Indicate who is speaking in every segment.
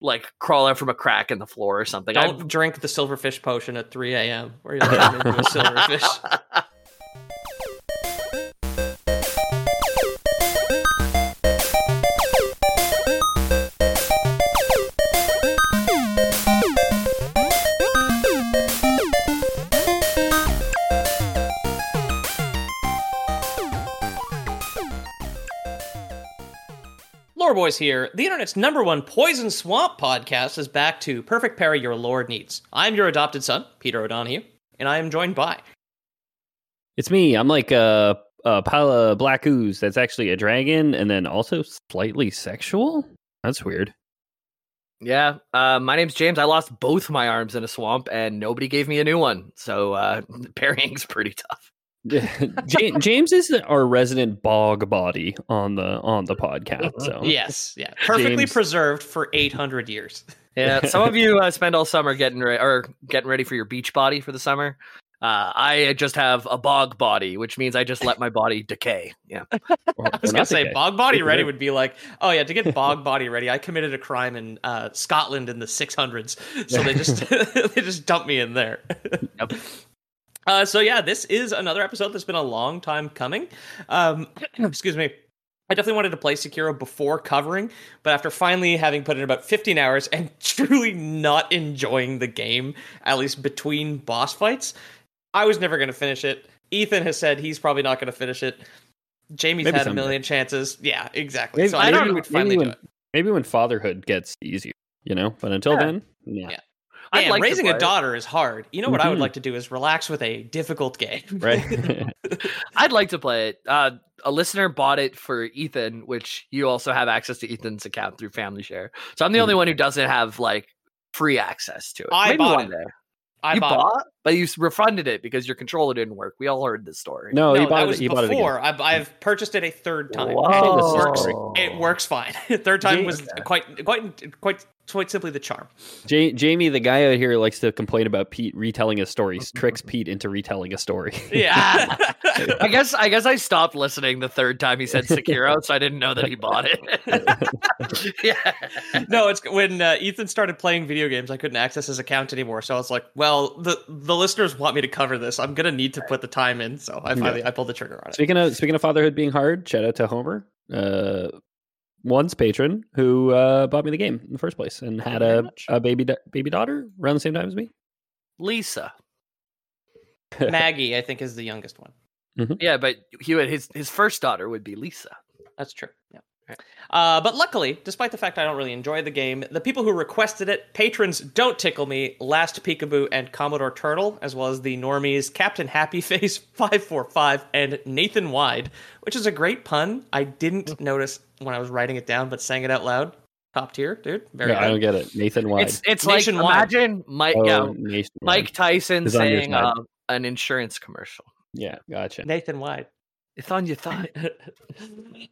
Speaker 1: like crawl out from a crack in the floor or something.
Speaker 2: Don't
Speaker 1: I-
Speaker 2: drink the silverfish potion at 3 a.m. where you turn into a silverfish. Lore Boys here. The internet's number one Poison Swamp podcast is back to Perfect Pair Your Lord Needs. I'm your adopted son, Peter O'Donohue, and I am joined by.
Speaker 3: It's me. I'm like a, a pile of black ooze that's actually a dragon and then also slightly sexual. That's weird.
Speaker 1: yeah, uh, my name's James. I lost both my arms in a swamp, and nobody gave me a new one. So uh, parrying's pretty tough.
Speaker 3: Ja- James is our resident bog body on the on the podcast. So
Speaker 2: Yes, yeah. Perfectly
Speaker 3: James.
Speaker 2: preserved for 800 years.
Speaker 1: Yeah, some of you uh, spend all summer getting ready or getting ready for your beach body for the summer. Uh, I just have a bog body, which means I just let my body decay. Yeah,
Speaker 2: I was going to say, bog body ready would be like, oh, yeah, to get bog body ready, I committed a crime in uh, Scotland in the 600s. So they just they just dumped me in there.
Speaker 1: Yep.
Speaker 2: Uh, so yeah, this is another episode that's been a long time coming. Um, excuse me. I definitely wanted to play Sekiro before covering, but after finally having put in about 15 hours and truly not enjoying the game, at least between boss fights, I was never going to finish it. Ethan has said he's probably not going to finish it. Jamie's
Speaker 3: Maybe
Speaker 2: had a million chances. Yeah, exactly.
Speaker 3: Maybe,
Speaker 2: so I
Speaker 3: maybe-
Speaker 2: we'd finally
Speaker 3: maybe
Speaker 2: do
Speaker 3: when,
Speaker 2: it.
Speaker 3: maybe when fatherhood gets easier, you know. But until
Speaker 1: Yeah.
Speaker 3: then, yeah,
Speaker 2: Yeah.
Speaker 1: I'd like
Speaker 2: raising a daughter is hard. You know what I would
Speaker 3: Mhm.
Speaker 2: like to do is relax with a difficult game.
Speaker 3: right.
Speaker 1: I'd like to play it. Uh, a listener bought it for Ethan, which you also have access to Ethan's account through Family Share. So I'm the only one who doesn't have like free access to it.
Speaker 2: I
Speaker 1: Maybe
Speaker 2: bought
Speaker 1: one
Speaker 2: it.
Speaker 1: day.
Speaker 2: I
Speaker 1: you
Speaker 2: bought,
Speaker 1: bought, but you refunded it because your controller didn't work. We all heard this story.
Speaker 3: no,
Speaker 2: no,
Speaker 3: he bought
Speaker 2: that
Speaker 3: it.
Speaker 2: was
Speaker 3: He bought it again.
Speaker 2: before. I've, I've purchased it a third time.
Speaker 3: Whoa.
Speaker 2: It works. It works fine. third time
Speaker 3: Jay-
Speaker 2: was quite, quite, quite, quite simply the charm.
Speaker 3: Ja- Jamie, the guy out here, likes to complain about Pete retelling a story. Tricks Pete into retelling a story.
Speaker 2: Yeah.
Speaker 1: I guess I guess I stopped listening the third time he said Sekiro, so I didn't know that he bought it. yeah.
Speaker 2: no, it's when uh, Ethan started playing video games, I couldn't access his account anymore. So I was like, well, the the listeners want me to cover this. I'm gonna need to put the time in. So I finally I pulled the trigger on it.
Speaker 3: Speaking of speaking of fatherhood being hard, shout out to Homer, uh, one's patron who uh, bought me the game in the first place and had a, a baby da- baby daughter around the same time as me.
Speaker 1: Lisa.
Speaker 2: Maggie, I think, is the youngest one.
Speaker 1: Yeah, but he would, his his first daughter would be Lisa.
Speaker 2: That's true. Yeah. Uh, but luckily, despite the fact I don't really enjoy the game, the people who requested it, patrons Don't Tickle Me, Last Peekaboo, and Commodore Turtle, as well as the normies Captain Happy Face 545 and Nathan Wide, which is a great pun. I didn't notice when I was writing it down, but sang it out loud. Top tier, dude. Very
Speaker 3: Yeah, I don't get it. Nathan Wide.
Speaker 1: It's it's like
Speaker 2: Nationwide.
Speaker 1: imagine Mike
Speaker 3: Oh,
Speaker 1: yeah,
Speaker 3: nationwide.
Speaker 1: Mike Tyson
Speaker 3: Is on your
Speaker 1: saying uh, an insurance commercial.
Speaker 3: Yeah, gotcha.
Speaker 2: Nathan Wide.
Speaker 1: It's on your thigh.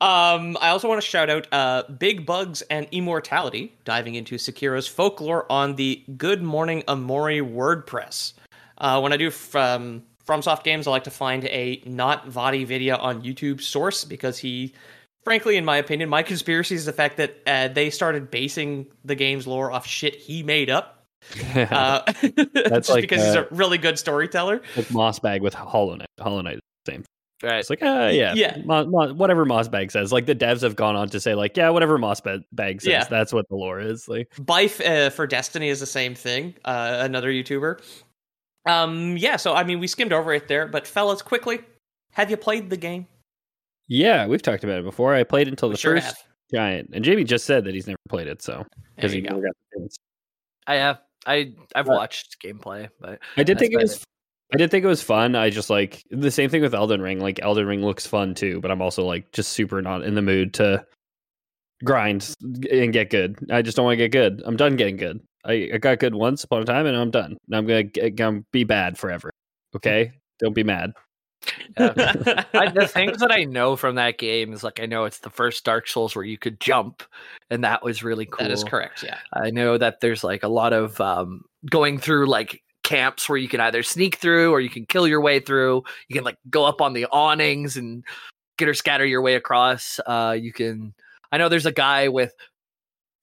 Speaker 2: um, I also want to shout out uh, Big Bugs and Immortality, diving into Sekiro's folklore on the Good Morning Amori WordPress. Uh, when I do from FromSoft games, I like to find a not Vaati video on YouTube source because he, frankly, in my opinion, my conspiracy is the fact that uh, they started basing the game's lore off shit he made up. Uh, just
Speaker 3: like,
Speaker 2: because he's
Speaker 3: uh,
Speaker 2: a really good storyteller.
Speaker 3: like Mossbag with Hollow Knight. Hollow Knight, is the same.
Speaker 1: Right.
Speaker 3: It's like, uh, yeah,
Speaker 2: Yeah.
Speaker 3: Mo- Mo- whatever Mossbag says. Like the devs have gone on to say, like, yeah, whatever Mossbag says,
Speaker 2: Yeah.
Speaker 3: that's what the lore is. Like,
Speaker 2: Byf uh, for Destiny is the same thing. Uh, another YouTuber. Um, yeah. So I mean, we skimmed over it there, but fellas, quickly, have you played the game?
Speaker 3: yeah, we've talked about it before. I played until
Speaker 2: We
Speaker 3: the
Speaker 2: sure
Speaker 3: first
Speaker 2: have.
Speaker 3: giant, and Jamie just said that he's never played it, so because he
Speaker 2: go.
Speaker 3: never got the chance.
Speaker 1: I have I I've watched gameplay, but
Speaker 3: I did think it
Speaker 1: about
Speaker 3: was. I did think it was fun. I just like the same thing with Elden Ring. Like Elden Ring looks fun too, but I'm also like just super not in the mood to grind and get good. I just don't want to get good. I'm done getting good. I, I got good once upon a time, and I'm done. Now I'm gonna, get, gonna be bad forever. Okay, don't be mad.
Speaker 1: I, the things that I know from that game is like I know it's the first Dark Souls where you could jump, and that was really cool.
Speaker 2: That is correct. Yeah.
Speaker 1: I know that there's like a lot of um, going through like camps where you can either sneak through or you can kill your way through. You can like go up on the awnings and get or scatter your way across. Uh, you can. I know there's a guy with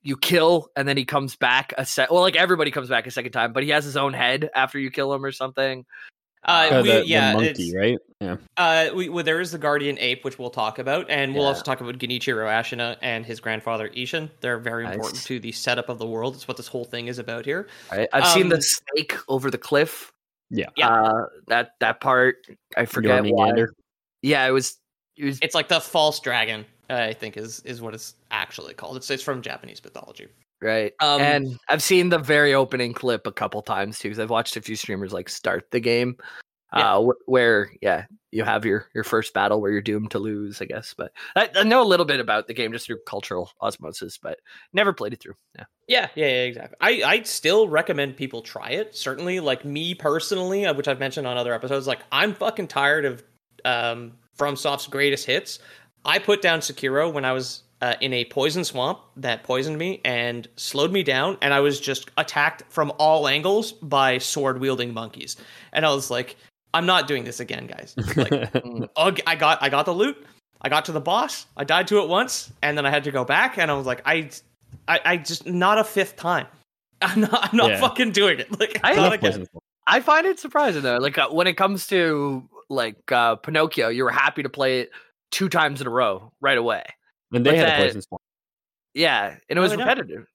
Speaker 1: you kill and then he comes back a set. Well, like everybody comes back a second time, but he has his own head after you kill him or something.
Speaker 2: Uh,
Speaker 3: Oh,
Speaker 2: we,
Speaker 3: the, the
Speaker 2: yeah,
Speaker 3: monkey,
Speaker 2: it's-
Speaker 3: right? Yeah.
Speaker 2: Uh, we, well, there is the guardian ape, which we'll talk about, and we'll
Speaker 1: Yeah.
Speaker 2: also talk about Genichiro Ashina and his grandfather Isshin. They're very
Speaker 1: Nice.
Speaker 2: important to the setup of the world. It's what this whole thing is about here.
Speaker 1: Right? I've seen the
Speaker 2: Um,
Speaker 1: snake over the cliff.
Speaker 3: Yeah.
Speaker 2: Yeah.
Speaker 1: Uh, that that part I forget why.
Speaker 3: Jormungandr.
Speaker 1: Yeah, it was. It was.
Speaker 2: It's like the false dragon, I think, is is what it's actually called. It's it's from Japanese mythology.
Speaker 1: Right.
Speaker 2: Um,
Speaker 1: and I've seen the very opening clip a couple times too, because I've watched a few streamers like start the game.
Speaker 2: Yeah.
Speaker 1: Uh, wh- where yeah, you have your your first battle where you're doomed to lose, I guess. But I, I know a little bit about the game just through cultural osmosis, but never played it through. Yeah.
Speaker 2: Yeah, yeah, yeah, exactly. I I still recommend people try it. Certainly, like me personally, uh, which I've mentioned on other episodes, like I'm fucking tired of um FromSoft's greatest hits. I put down Sekiro when I was uh, in a poison swamp that poisoned me and slowed me down, and I was just attacked from all angles by sword wielding monkeys. And I was like, I'm not doing this again, guys. Like, ugh, I got I got the loot. I got to the boss. I died to it once, and then I had to go back. And I was like, I, I, I just not a fifth time. I'm not. I'm not
Speaker 3: Yeah.
Speaker 2: fucking doing it. Like
Speaker 1: I-
Speaker 2: not again.
Speaker 1: I find it surprising though. Like uh, when it comes to like uh, Pinocchio, you were happy to play it two times in a row right away.
Speaker 3: And they
Speaker 1: But
Speaker 3: had
Speaker 1: that-
Speaker 3: a poison spawn.
Speaker 1: Yeah, and it was
Speaker 2: they don't.
Speaker 1: repetitive.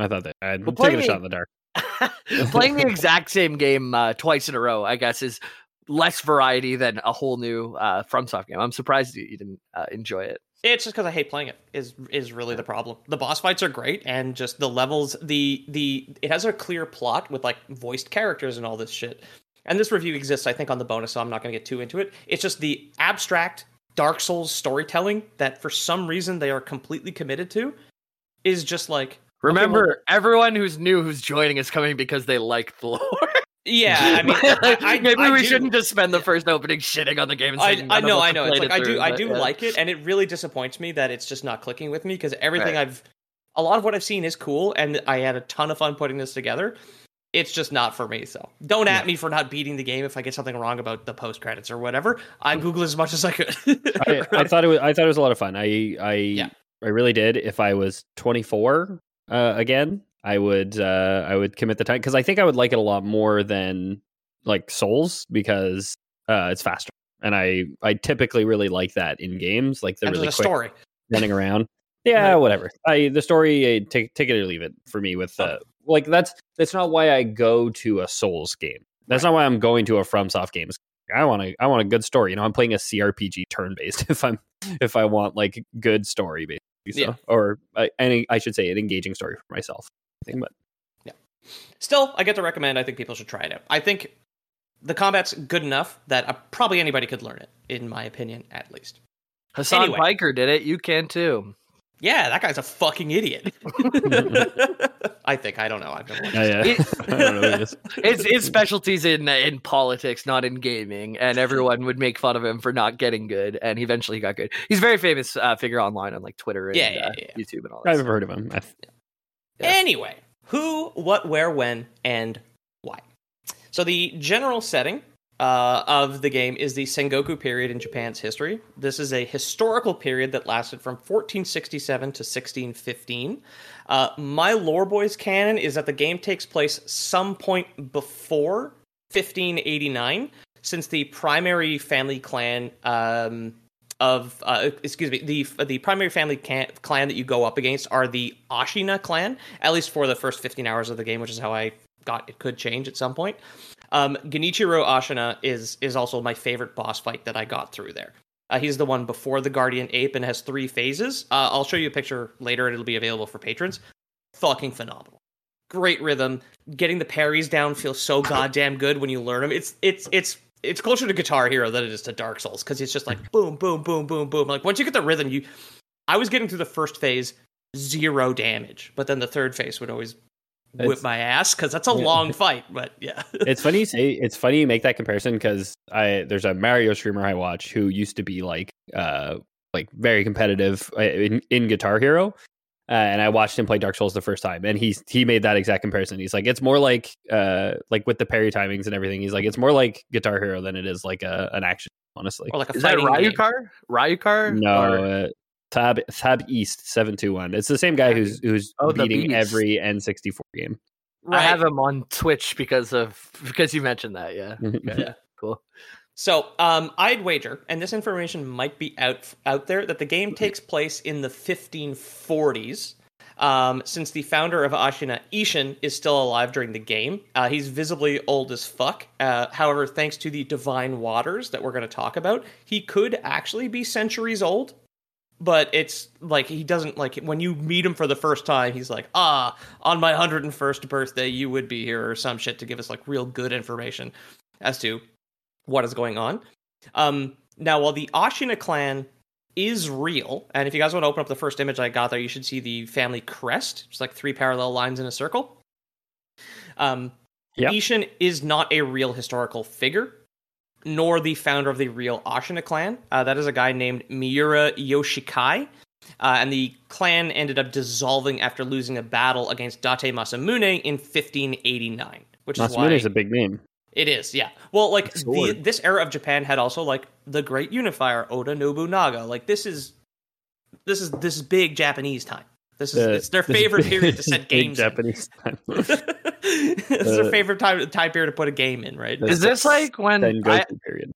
Speaker 3: I thought that I'd
Speaker 1: Well,
Speaker 3: taken a shot in the dark.
Speaker 1: Playing the exact same game uh, twice in a row, I guess, is less variety than a whole new uh, FromSoft game. I'm surprised you, you didn't uh, enjoy it.
Speaker 2: It's just because I hate playing it. Is is really the problem. The boss fights are great, and just the levels. The the it has a clear plot with like voiced characters and all this shit. And this review exists, I think, on the bonus, so I'm not going to get too into it. It's just the abstract Dark Souls storytelling that, for some reason, they are completely committed to. Is just like
Speaker 1: Remember, everyone who's new who's joining is coming because they like the lore.
Speaker 2: yeah. I mean, I, I,
Speaker 1: maybe
Speaker 2: I
Speaker 1: we
Speaker 2: do.
Speaker 1: shouldn't just spend the first opening shitting on the game. And
Speaker 2: I,
Speaker 1: saying
Speaker 2: I
Speaker 1: none
Speaker 2: know, I know. It's like
Speaker 1: it
Speaker 2: I do,
Speaker 1: through,
Speaker 2: I
Speaker 1: but,
Speaker 2: do
Speaker 1: yeah.
Speaker 2: like it, and it really disappoints me that it's just not clicking with me because everything
Speaker 1: Right.
Speaker 2: I've, a lot of what I've seen is cool, and I had a ton of fun putting this together. It's just not for me. So don't at me for not beating the game if I get something wrong about the post credits or whatever. I Google as much as I could.
Speaker 3: I, I thought it was. I thought it was a lot of fun. I I
Speaker 2: Yeah.
Speaker 3: I really did. If I was 24 uh, again, I would uh, I would commit the time because I think I would like it a lot more than like Souls because uh, it's faster, and I I typically really like that in games, like the
Speaker 2: and
Speaker 3: really
Speaker 2: there's a
Speaker 3: quick
Speaker 2: story.
Speaker 3: running around. Yeah,
Speaker 2: Right.
Speaker 3: whatever. I the story uh, take take it or leave it for me with uh, like that's that's not why I go to a Souls game. That's not why I'm going to a FromSoft game. It's- I want a I want a good story. You know, I'm playing a CRPG turn based if I'm if I want like good story basically. So,
Speaker 2: Yeah.
Speaker 3: or uh, any I should say an engaging story for myself. I think, but
Speaker 2: Still, I get to recommend. I think people should try it out. I think the combat's good enough that uh, probably anybody could learn it, in my opinion, at least.
Speaker 1: Hassan
Speaker 2: Anyway.
Speaker 1: Piker did it. You can too.
Speaker 2: Yeah, that guy's a fucking idiot. I think. I don't know. I've been watching.
Speaker 3: yeah, yeah. I don't know it is.
Speaker 1: His his specialties in in politics, not in gaming, and everyone would make fun of him for not getting good. And eventually, he got good. He's a very famous uh, figure online on like Twitter and
Speaker 2: Yeah, yeah,
Speaker 1: uh,
Speaker 2: yeah.
Speaker 1: YouTube and all that.
Speaker 3: I've
Speaker 1: stuff.
Speaker 3: heard of him.
Speaker 1: Yeah.
Speaker 2: Anyway, who, what, where, when, and why. So the general setting uh, of the game is the Sengoku period in Japan's history. This is a historical period that lasted from 1467 to 1615. Uh, my lore boys canon is that the game takes place some point before 1589, since the primary family clan um, of uh, excuse me the the primary family can, clan that you go up against are the Ashina clan at least for the first 15 hours of the game which is how I got it could change at some point um, Genichiro Ashina is is also my favorite boss fight that I got through there. Uh, he's the one before the Guardian Ape and has three phases. Uh, I'll show you a picture later and it'll be available for patrons. Fucking phenomenal. Great rhythm. Getting the parries down feels so goddamn good when you learn them it's it's it's it's closer to Guitar Hero than it is to Dark Souls because it's just like boom, boom, boom, boom, boom. Like once you get the rhythm, you I was getting through the first phase zero damage, but then the third phase would always whip
Speaker 3: It's-
Speaker 2: my ass because that's a
Speaker 3: Yeah.
Speaker 2: long fight. But yeah,
Speaker 3: it's funny you say it's funny you make that comparison because I there's a Mario streamer I watch who used to be like uh like very competitive uh, in, in Guitar Hero. Uh, and I watched him play Dark Souls the first time, and he he made that exact comparison. He's like, it's more like uh like with the parry timings and everything. He's like, it's more like Guitar Hero than it is like a an action. Honestly,
Speaker 2: or like a
Speaker 1: Is that
Speaker 2: fighting game.
Speaker 1: Ryukar? Ryukar?
Speaker 3: no,
Speaker 1: Or-
Speaker 3: uh, Tab Tab East seven two one. It's the same guy who's who's
Speaker 1: Oh,
Speaker 3: beating every N64 game.
Speaker 1: I have him on Twitch because of because you mentioned that. Yeah. Okay.
Speaker 2: Yeah.
Speaker 1: Cool.
Speaker 2: So, um, I'd wager, and this information might be out out there, that the game takes place in the 1540s. Um, since the founder of Ashina, Isshin, is still alive during the game, uh, he's visibly old as fuck. Uh, however, thanks to the divine waters that we're going to talk about, he could actually be centuries old. But it's like he doesn't like when you meet him for the first time. He's like, ah, on my 101st birthday, you would be here, or some shit to give us like real good information as to what is going on. Um, now, while the Ashina clan is real, and if you guys want to open up the first image I got there, you should see the family crest. It's like three parallel lines in a circle. Um,
Speaker 3: Yep.
Speaker 2: Isshin is not a real historical figure, nor the founder of the real Ashina clan. Uh, that is a guy named Miura Yoshikai. Uh, and the clan ended up dissolving after losing a battle against Date Masamune in 1589, which is why
Speaker 3: Masamune is a big name.
Speaker 2: it is, yeah. Well, like the, this era of Japan had also like the great unifier Oda Nobunaga. Like this is this is this is big Japanese time. This is
Speaker 3: The-
Speaker 2: it's their favorite
Speaker 3: big-
Speaker 2: period to set
Speaker 3: big
Speaker 2: games. in.
Speaker 3: Japanese time.
Speaker 2: it's their uh, favorite time time period to put a game in, right?
Speaker 1: Is this like when I,
Speaker 3: period.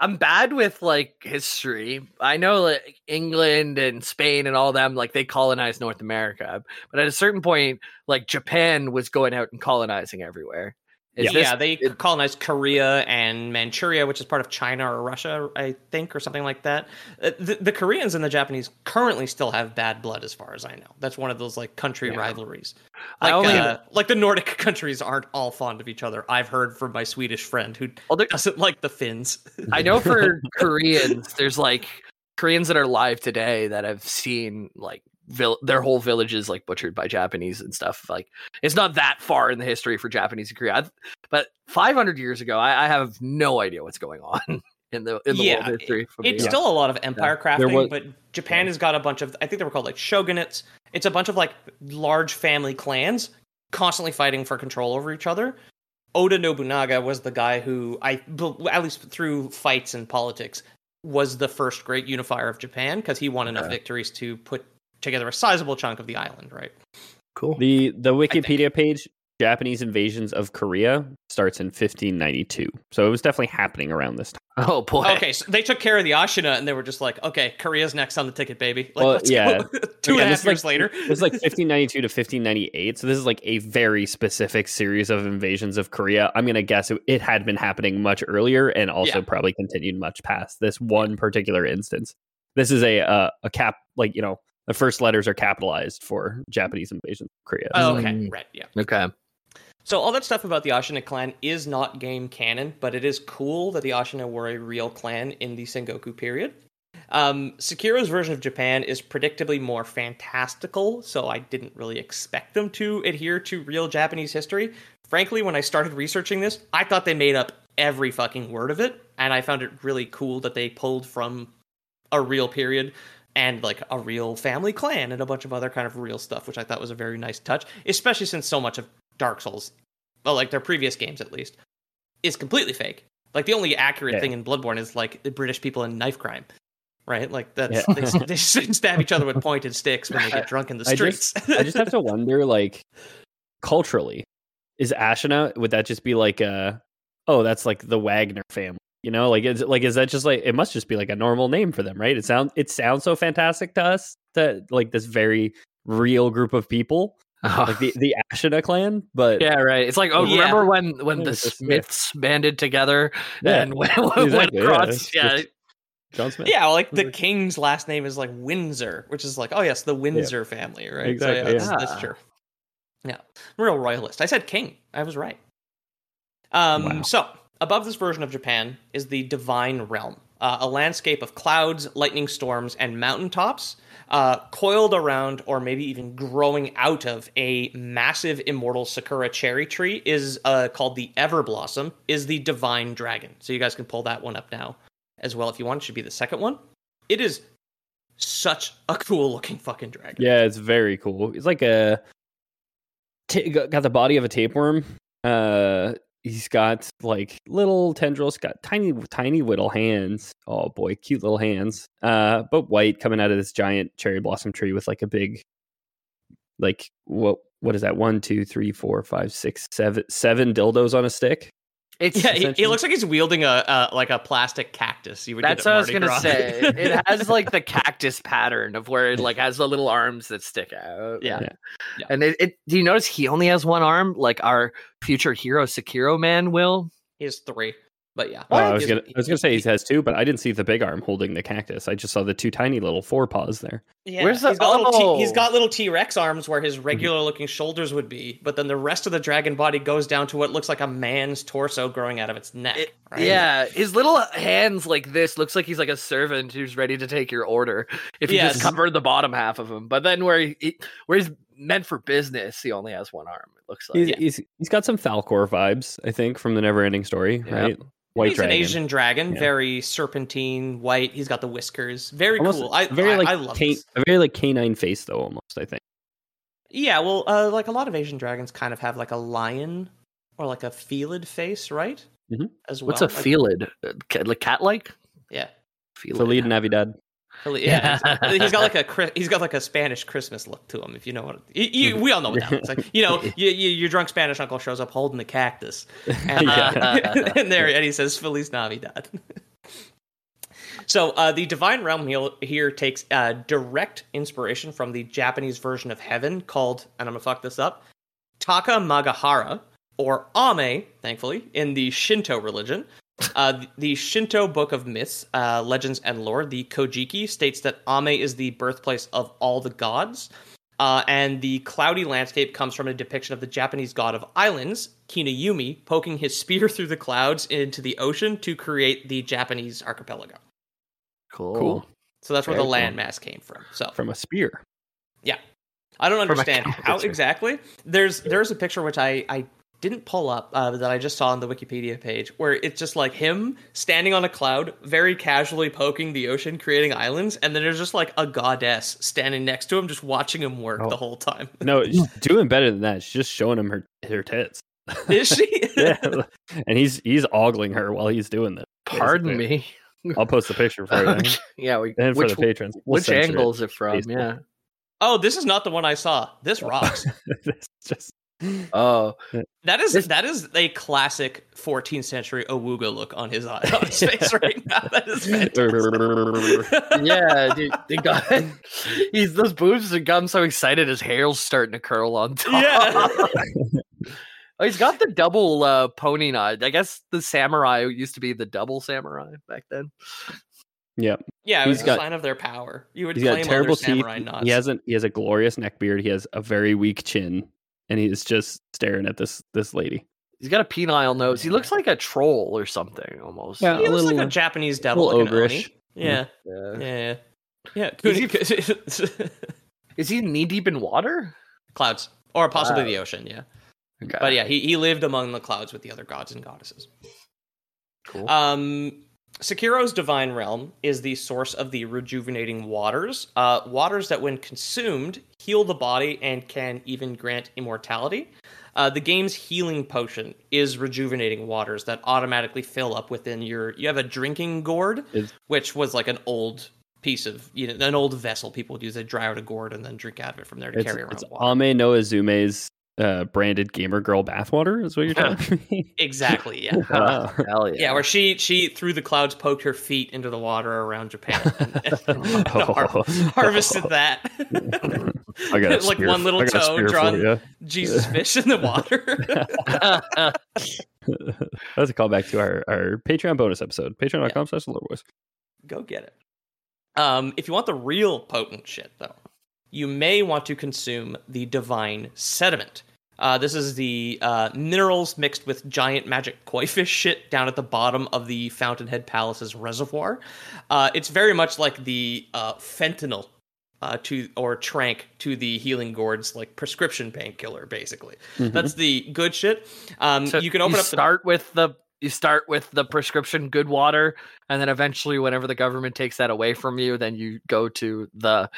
Speaker 1: I'm bad with like history. I know like England and Spain and all them like they colonized North America, but at a certain point, like Japan was going out and colonizing everywhere. Is
Speaker 2: yeah,
Speaker 1: this-
Speaker 2: they
Speaker 1: it-
Speaker 2: colonized Korea and Manchuria, which is part of China or Russia, I think, or something like that. Uh, The, the Koreans and the Japanese currently still have bad blood, as far as I know. That's one of those like country
Speaker 1: Yeah.
Speaker 2: rivalries.
Speaker 1: I
Speaker 2: Like,
Speaker 1: only-
Speaker 2: uh, like the Nordic countries aren't all fond of each other. I've heard from my Swedish friend who
Speaker 1: Well,
Speaker 2: doesn't like the Finns.
Speaker 1: I know for Koreans, there's like Koreans that are live today that have seen like their whole villages like butchered by Japanese and stuff. Like it's not that far in the history for Japanese and Korea, I've- but 500 years ago, I, I have no idea what's going on in the in the
Speaker 2: Yeah,
Speaker 1: world history.
Speaker 2: It's
Speaker 1: me.
Speaker 2: still a lot of empire crafting,
Speaker 3: was-
Speaker 2: but Japan has got a bunch of I think they were called like shogunates. It's a bunch of like large family clans constantly fighting for control over each other. Oda Nobunaga was the guy who I at least through fights and politics was the first great unifier of Japan because he won enough victories to put together a sizable chunk of the island, right?
Speaker 1: cool.
Speaker 3: The the. Wikipedia page, Japanese invasions of Korea, starts in 1592. So it was definitely happening around this time.
Speaker 1: Oh boy.
Speaker 2: Okay, so they took care of the Ashina and they were just like, okay, Korea's next on the ticket, baby. Like,
Speaker 3: Well,
Speaker 2: let's
Speaker 3: yeah.
Speaker 2: go. Two and a half years
Speaker 3: like-
Speaker 2: later.
Speaker 3: This is like 1592 to 1598. So this is like a very specific series of invasions of Korea. I'm going to guess it, it had been happening much earlier and also
Speaker 2: Yeah.
Speaker 3: probably continued much past this one particular instance. This is a uh, a cap like, you know, the first letters are capitalized for Japanese invasion of Korea.
Speaker 2: Oh, okay,
Speaker 1: Mm.
Speaker 2: right, yeah.
Speaker 1: Okay.
Speaker 2: So all that stuff about the Ashina clan is not game canon, but it is cool that the Ashina were a real clan in the Sengoku period. Um, Sekiro's version of Japan is predictably more fantastical, so I didn't really expect them to adhere to real Japanese history. Frankly, when I started researching this, I thought they made up every fucking word of it, and I found it really cool that they pulled from a real period and like a real family clan and a bunch of other kind of real stuff, which I thought was a very nice touch, especially since so much of Dark Souls, well, like their previous games at least, is completely fake. Like the only accurate
Speaker 3: Yeah.
Speaker 2: thing in Bloodborne is like the British people in knife crime, right? Like that's
Speaker 3: Yeah.
Speaker 2: they, they stab each other with pointed sticks when they get drunk in the
Speaker 3: I
Speaker 2: streets.
Speaker 3: just, I just have to wonder, like, culturally, is Ashina would that just be like a, oh, that's like the Wagner family, you know? Like, is like is that just like it must just be like a normal name for them, right? It sounds it sounds so fantastic to us that like this very real group of people, like the the Ashina clan, but
Speaker 1: Yeah, right. It's like, oh,
Speaker 2: Yeah.
Speaker 1: remember when when the
Speaker 3: it's just-
Speaker 1: Smiths banded together
Speaker 3: Yeah,
Speaker 1: and went, went
Speaker 3: exactly, yeah,
Speaker 1: across?
Speaker 3: it's
Speaker 1: Yeah,
Speaker 3: just- John Smith.
Speaker 2: yeah, like the king's last name is like Windsor, which is like, oh yes, the Windsor family, right?
Speaker 3: Exactly,
Speaker 2: So, yeah, that's,
Speaker 1: yeah.
Speaker 2: that's true. Yeah, real royalist. I said king. I was right. Um,
Speaker 3: Wow.
Speaker 2: so above this version of Japan is the divine realm. uh, a landscape of clouds, lightning storms, and mountaintops, uh, coiled around or maybe even growing out of a massive immortal sakura cherry tree is uh, called the Everblossom, is the divine dragon. So you guys can pull that one up now as well if you want. It should be the second one. It is such a cool looking fucking dragon.
Speaker 3: Yeah, it's very cool. It's like a t- got the body of a tapeworm. Uh, he's got like little tendrils, got tiny, tiny little hands. Oh boy, cute little hands. Uh, but white coming out of this giant cherry blossom tree with like a big, like what what is that? One, two, three, four, five, six, seven, seven dildos on a stick.
Speaker 1: It's
Speaker 2: Yeah, he, it looks like he's wielding a, a like a plastic cactus. You would
Speaker 1: That's what
Speaker 2: at
Speaker 1: I was gonna
Speaker 2: Gras.
Speaker 1: say. It has like the cactus pattern of where it like has the little arms that stick out.
Speaker 2: Yeah.
Speaker 3: Yeah.
Speaker 2: Yeah.
Speaker 1: And it, it do you notice he only has one arm, like our future hero Sekiro man will?
Speaker 2: he has three, but yeah.
Speaker 3: Oh, I was gonna, I was gonna say he has two, but I didn't see the big arm holding the cactus. I just saw the two tiny little forepaws there.
Speaker 2: Yeah,
Speaker 1: Where's the-
Speaker 2: he's got little
Speaker 1: oh.
Speaker 2: T, he's oh! got little T Rex arms where his mhm. regular looking shoulders would be, but then the rest of the dragon body goes down to what looks like a man's torso growing out of its neck.
Speaker 1: It-
Speaker 2: right?
Speaker 1: Yeah, his little hands like this looks like he's like a servant who's ready to take your order. If you
Speaker 2: Yes.
Speaker 1: just cover the bottom half of him, but then where he, he- where he's meant for business, he only has one arm. It looks like.
Speaker 3: He's, he's he's got some Falcor vibes, I think, from the Neverending Story,
Speaker 1: Yeah.
Speaker 3: right? White
Speaker 2: he's
Speaker 3: dragon.
Speaker 2: an Asian dragon,
Speaker 3: Yeah.
Speaker 2: very serpentine, white. He's got the whiskers, very
Speaker 3: Almost
Speaker 2: cool. I
Speaker 3: very
Speaker 2: I,
Speaker 3: like
Speaker 2: I love
Speaker 3: can-
Speaker 2: this.
Speaker 3: a very like canine face though, almost. I think.
Speaker 2: Yeah, well, uh, like a lot of Asian dragons, kind of have like a lion or like a felid face, right?
Speaker 3: Mhm.
Speaker 2: As well.
Speaker 1: What's a felid? Uh, Like cat like?
Speaker 2: Yeah.
Speaker 3: Feliz Navidad.
Speaker 2: Really- Yeah, he's got like a he's got like a Spanish Christmas look to him. If you know what you, you, we all know what that looks like. You know, you, you, your drunk Spanish uncle shows up holding the cactus, and, uh, and there and he says "Feliz Navidad." so uh, the divine realm here, here takes uh, direct inspiration from the Japanese version of heaven called, and I'm gonna fuck this up, Takamagahara or Ame, thankfully, in the Shinto religion. Uh, the Shinto Book of Myths, uh, Legends, and Lore, the Kojiki, states that Ame is the birthplace of all the gods. Uh, and the cloudy landscape comes from a depiction of the Japanese god of islands, Kinayumi, poking his spear through the clouds into the ocean to create the Japanese archipelago.
Speaker 1: Cool.
Speaker 3: Cool.
Speaker 2: So that's where
Speaker 3: Very
Speaker 2: the
Speaker 3: cool.
Speaker 2: landmass came from. So
Speaker 3: From a spear.
Speaker 2: yeah, I don't understand how exactly. There's there's a picture which I I didn't pull up uh, that I just saw on the Wikipedia page where it's just like him standing on a cloud, very casually poking the ocean, creating islands, and then there's just like a goddess standing next to him, just watching him work
Speaker 3: Oh.
Speaker 2: the whole time.
Speaker 3: No, she's doing better than that. She's just showing him her her tits.
Speaker 2: Is she?
Speaker 3: yeah, and he's he's ogling her while he's doing this.
Speaker 1: Pardon me.
Speaker 3: I'll post the picture for you.
Speaker 1: yeah, we,
Speaker 3: And for
Speaker 1: which,
Speaker 3: the patrons, We'll
Speaker 1: which
Speaker 3: censor
Speaker 1: angle is it from?
Speaker 3: Facebook.
Speaker 1: Yeah.
Speaker 2: Oh, this is not the one I saw. This rocks.
Speaker 3: it's just
Speaker 1: Oh,
Speaker 2: That is
Speaker 1: This-
Speaker 2: that is a classic 14th century Awuga look on his eye, on his face right now. That is
Speaker 1: yeah, dude. They got he's those boobs have got him so excited his hair's starting to curl on top.
Speaker 2: Yeah.
Speaker 1: oh, he's got the double uh, pony knot. I guess the samurai used to be the double samurai back then.
Speaker 3: yeah.
Speaker 2: Yeah, it was
Speaker 3: He's
Speaker 2: a
Speaker 3: got-
Speaker 2: sign of their power. You would
Speaker 3: He's got
Speaker 2: claim
Speaker 3: terrible
Speaker 2: other
Speaker 3: teeth.
Speaker 2: samurai knots.
Speaker 3: He hasn't. He has a glorious neck beard. He has a very weak chin, and he's just staring at this this lady.
Speaker 1: He's got a penile nose. He looks like a troll or something almost.
Speaker 3: Yeah.
Speaker 2: He
Speaker 3: a
Speaker 2: looks like a Japanese devil,
Speaker 3: little
Speaker 2: like an
Speaker 3: ogreish.
Speaker 2: Yeah,
Speaker 1: Yeah.
Speaker 2: yeah, yeah.
Speaker 1: Is he- Is he knee deep in water?
Speaker 2: clouds, or possibly
Speaker 1: Wow.
Speaker 2: the ocean. Yeah,
Speaker 1: Okay.
Speaker 2: but yeah, he he lived among the clouds with the other gods and goddesses.
Speaker 1: cool.
Speaker 2: Um, Sekiro's divine realm is the source of the rejuvenating waters. Uh, waters that, when consumed, heal the body and can even grant immortality. Uh, the game's healing potion is rejuvenating waters that automatically fill up within your. You have a drinking gourd,
Speaker 3: Is-
Speaker 2: which was like an old piece of you know an old vessel people would use. They dry out a gourd and then drink out of it from there to carry around
Speaker 3: it's
Speaker 2: water.
Speaker 3: Ame no Uzume's uh, branded gamer girl bathwater. Is what you're telling me?
Speaker 2: exactly, yeah.
Speaker 3: Wow.
Speaker 1: Hell yeah.
Speaker 2: Yeah, where she she through the clouds poked her feet into the water around Japan and, and har- harvested that.
Speaker 3: I got
Speaker 2: like
Speaker 3: spear-
Speaker 2: one little
Speaker 3: I got a
Speaker 2: toe
Speaker 3: spear
Speaker 2: drawn
Speaker 3: you.
Speaker 2: Jesus fish in the water.
Speaker 3: That's a callback to our, our Patreon bonus episode. Patreon.com slash Lore Boys.
Speaker 2: Go get it. Um, if you want the real potent shit, though, you may want to consume the divine sediment. Uh, this is the uh, minerals mixed with giant magic koi fish shit down at the bottom of the Fountainhead Palace's reservoir. Uh, it's very much like the uh, fentanyl uh, to or trank to the healing gourd's like prescription painkiller. Basically, that's the good shit. Um,
Speaker 1: So
Speaker 2: you can open up the
Speaker 1: start with the you start with the prescription good water, and then eventually, whenever the government takes that away from you, then you go to the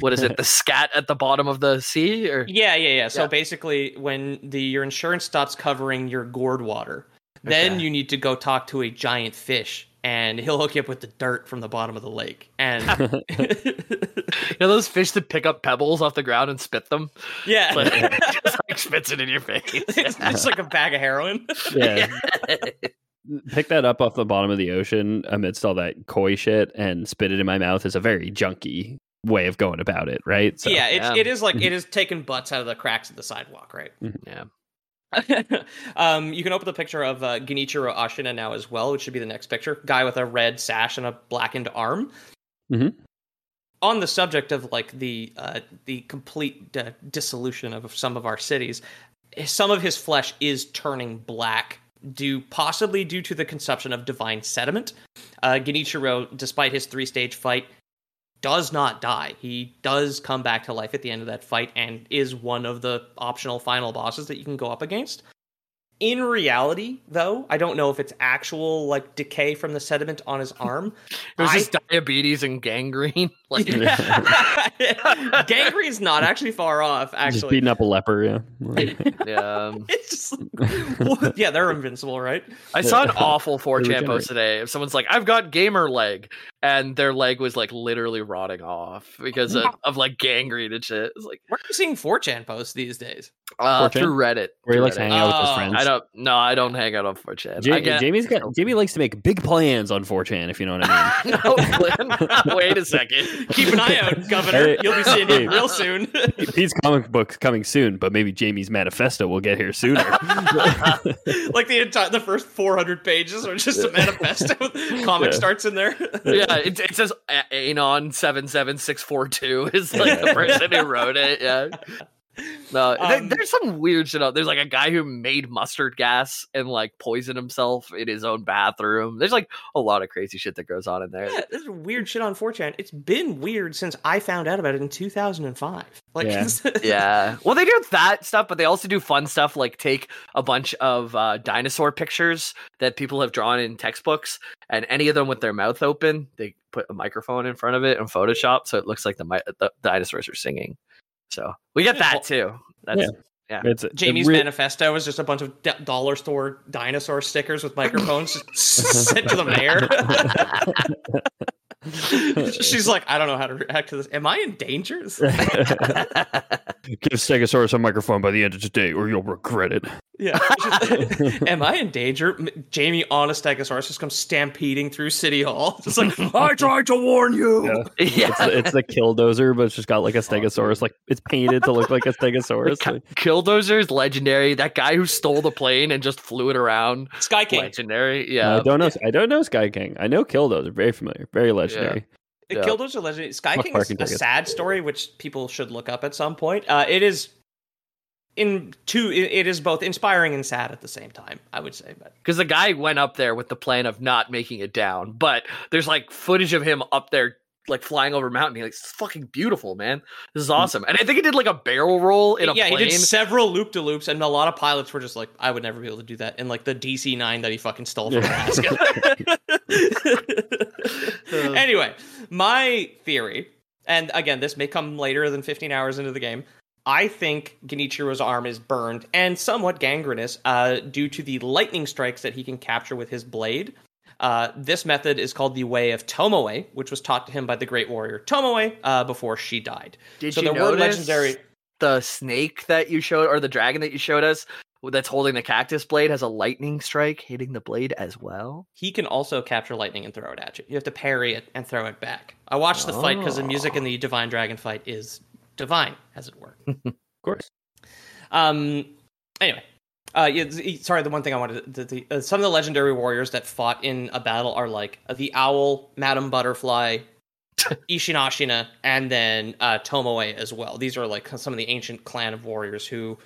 Speaker 1: what is it, the scat at the bottom of the sea, or
Speaker 2: Yeah, yeah, yeah. So
Speaker 1: Yeah.
Speaker 2: basically, when the your insurance stops covering your gourd water, then
Speaker 1: Okay.
Speaker 2: you need to go talk to a giant fish, and he'll hook you up with the dirt from the bottom of the lake. And
Speaker 1: you know those fish that pick up pebbles off the ground and spit them,
Speaker 2: yeah,
Speaker 1: like, just like spits it in your face.
Speaker 2: it's just like a bag of heroin.
Speaker 3: Yeah. Pick that up off the bottom of the ocean amidst all that koi shit and spit it in my mouth is a very junky way of going about it, right? So,
Speaker 2: yeah, it's,
Speaker 1: yeah.
Speaker 2: it is like it is taking butts out of the cracks of the sidewalk, right? Mm-hmm.
Speaker 1: yeah.
Speaker 2: Um, you can open the picture of uh, Genichiro Ashina now as well, which should be the next picture. Guy with a red sash and a blackened arm.
Speaker 3: Mhm.
Speaker 2: On the subject of like the uh, the complete uh, dissolution of some of our cities, some of his flesh is turning black, due possibly due to the consumption of divine sediment. Uh, Genichiro, despite his three stage fight, does not die. He does come back to life at the end of that fight and is one of the optional final bosses that you can go up against. In reality, though, I don't know if it's actual like decay from the sediment on his arm.
Speaker 1: It was
Speaker 2: I-
Speaker 1: just diabetes and gangrene. Like,
Speaker 2: Gangrene's not actually far off,
Speaker 3: Just
Speaker 2: actually.
Speaker 3: beating up a leper, yeah.
Speaker 1: yeah. um,
Speaker 2: It's just like, yeah, they're invincible, right?
Speaker 1: I saw an awful 4chan post today. If someone's like, I've got gamer leg, and their leg was like literally rotting off because of, of like gangrene and shit. It's like
Speaker 2: Where are you seeing 4chan posts these days?
Speaker 1: uh,
Speaker 3: 4chan?
Speaker 1: through Reddit.
Speaker 3: Where he likes
Speaker 1: Reddit.
Speaker 3: hanging out with his friends.
Speaker 1: I don't no, I don't hang out on 4chan.
Speaker 3: Ja-
Speaker 1: get,
Speaker 3: Jamie's got Jamie likes to make big plans on 4chan, if you know what I mean.
Speaker 1: no, Glenn, wait a second.
Speaker 2: Keep an eye out, Governor.
Speaker 3: Hey.
Speaker 2: You'll be seeing him
Speaker 3: Hey.
Speaker 2: real soon.
Speaker 3: Pete's comic book coming soon, but maybe Jamie's manifesto will get here sooner.
Speaker 2: like the entire the first 400 pages are just a manifesto. Comic
Speaker 3: Yeah.
Speaker 2: starts in there.
Speaker 1: yeah, it, it says uh, Anon seven seven six four two is like the person who wrote it. Yeah. No, there-
Speaker 2: Um,
Speaker 1: there's some weird shit out. There's like a guy who made mustard gas and like poisoned himself in his own bathroom. There's like a lot of crazy shit that goes on in there.
Speaker 2: Yeah, this weird shit on 4chan. It's been weird since I found out about it in 2005. Like,
Speaker 3: Yeah.
Speaker 1: yeah. Well, they do that stuff, but they also do fun stuff like take a bunch of uh, dinosaur pictures that people have drawn in textbooks, and any of them with their mouth open, they put a microphone in front of it in Photoshop, so it looks like the, mi- the dinosaurs are singing. So we get that too. That's
Speaker 3: Yeah. It's
Speaker 2: Jamie's
Speaker 3: re-
Speaker 2: manifesto is just a bunch of d- dollar store dinosaur stickers with microphones just sent to the mayor. She's like, I don't know how to react to this. Am I in danger?
Speaker 3: Give Stegosaurus a microphone by the end of today, or you'll regret it.
Speaker 2: Yeah. Am I in danger? Jamie on a Stegosaurus just comes stampeding through City Hall. Just like, I tried to warn you.
Speaker 3: Yeah.
Speaker 1: yeah.
Speaker 3: It's, the- it's the Killdozer, but it's just got like a Stegosaurus. Like it's painted to look like a Stegosaurus.
Speaker 1: Ki-
Speaker 3: Like,
Speaker 1: Killdozer is legendary. That guy who stole the plane and just flew it around,
Speaker 2: Sky King.
Speaker 1: legendary. Yeah,
Speaker 3: I don't know. I don't know Sky King. I know Killdozer. Very familiar. Very legendary.
Speaker 2: It
Speaker 1: Yeah.
Speaker 2: Killdozer legendary. Sky
Speaker 3: Much
Speaker 2: King is a
Speaker 3: tickets.
Speaker 2: sad story, which people should look up at some point. Uh, it is in two. It, it is both inspiring and sad at the same time. I would say, but
Speaker 1: because the guy went up there with the plan of not making it down, but there's like footage of him up there like flying over a mountain. He's like, "It's fucking beautiful, man. This is awesome." And I think he did like a barrel roll in a
Speaker 2: yeah,
Speaker 1: plane.
Speaker 2: he did several loop de loops, and a lot of pilots were just like, "I would never be able to do that." In like the DC nine that he fucking stole from Alaska. anyway, my theory, and again, this may come later than 15 hours into the game. I think Genichiro's arm is burned and somewhat gangrenous uh, due to the lightning strikes that he can capture with his blade. Uh, this method is called the Way of Tomoe, which was taught to him by the great warrior Tomoe uh, before she died.
Speaker 1: Did
Speaker 2: so
Speaker 1: you notice
Speaker 2: legendary.
Speaker 1: the snake that you showed, or the dragon that you showed us, that's holding the cactus blade, has a lightning strike hitting the blade as well?
Speaker 2: he can also capture lightning and throw it at you. You have to parry it and throw it back. I watched the fight because the music in the Divine Dragon fight is divine, as it were.
Speaker 3: Of course.
Speaker 2: um. Anyway, uh, yeah, sorry. The one thing I wanted, the, the, uh, some of the legendary warriors that fought in a battle are like the owl, Madam Butterfly, Isshin Ashina, and then uh, Tomoe as well. These are like some of the ancient clan of warriors who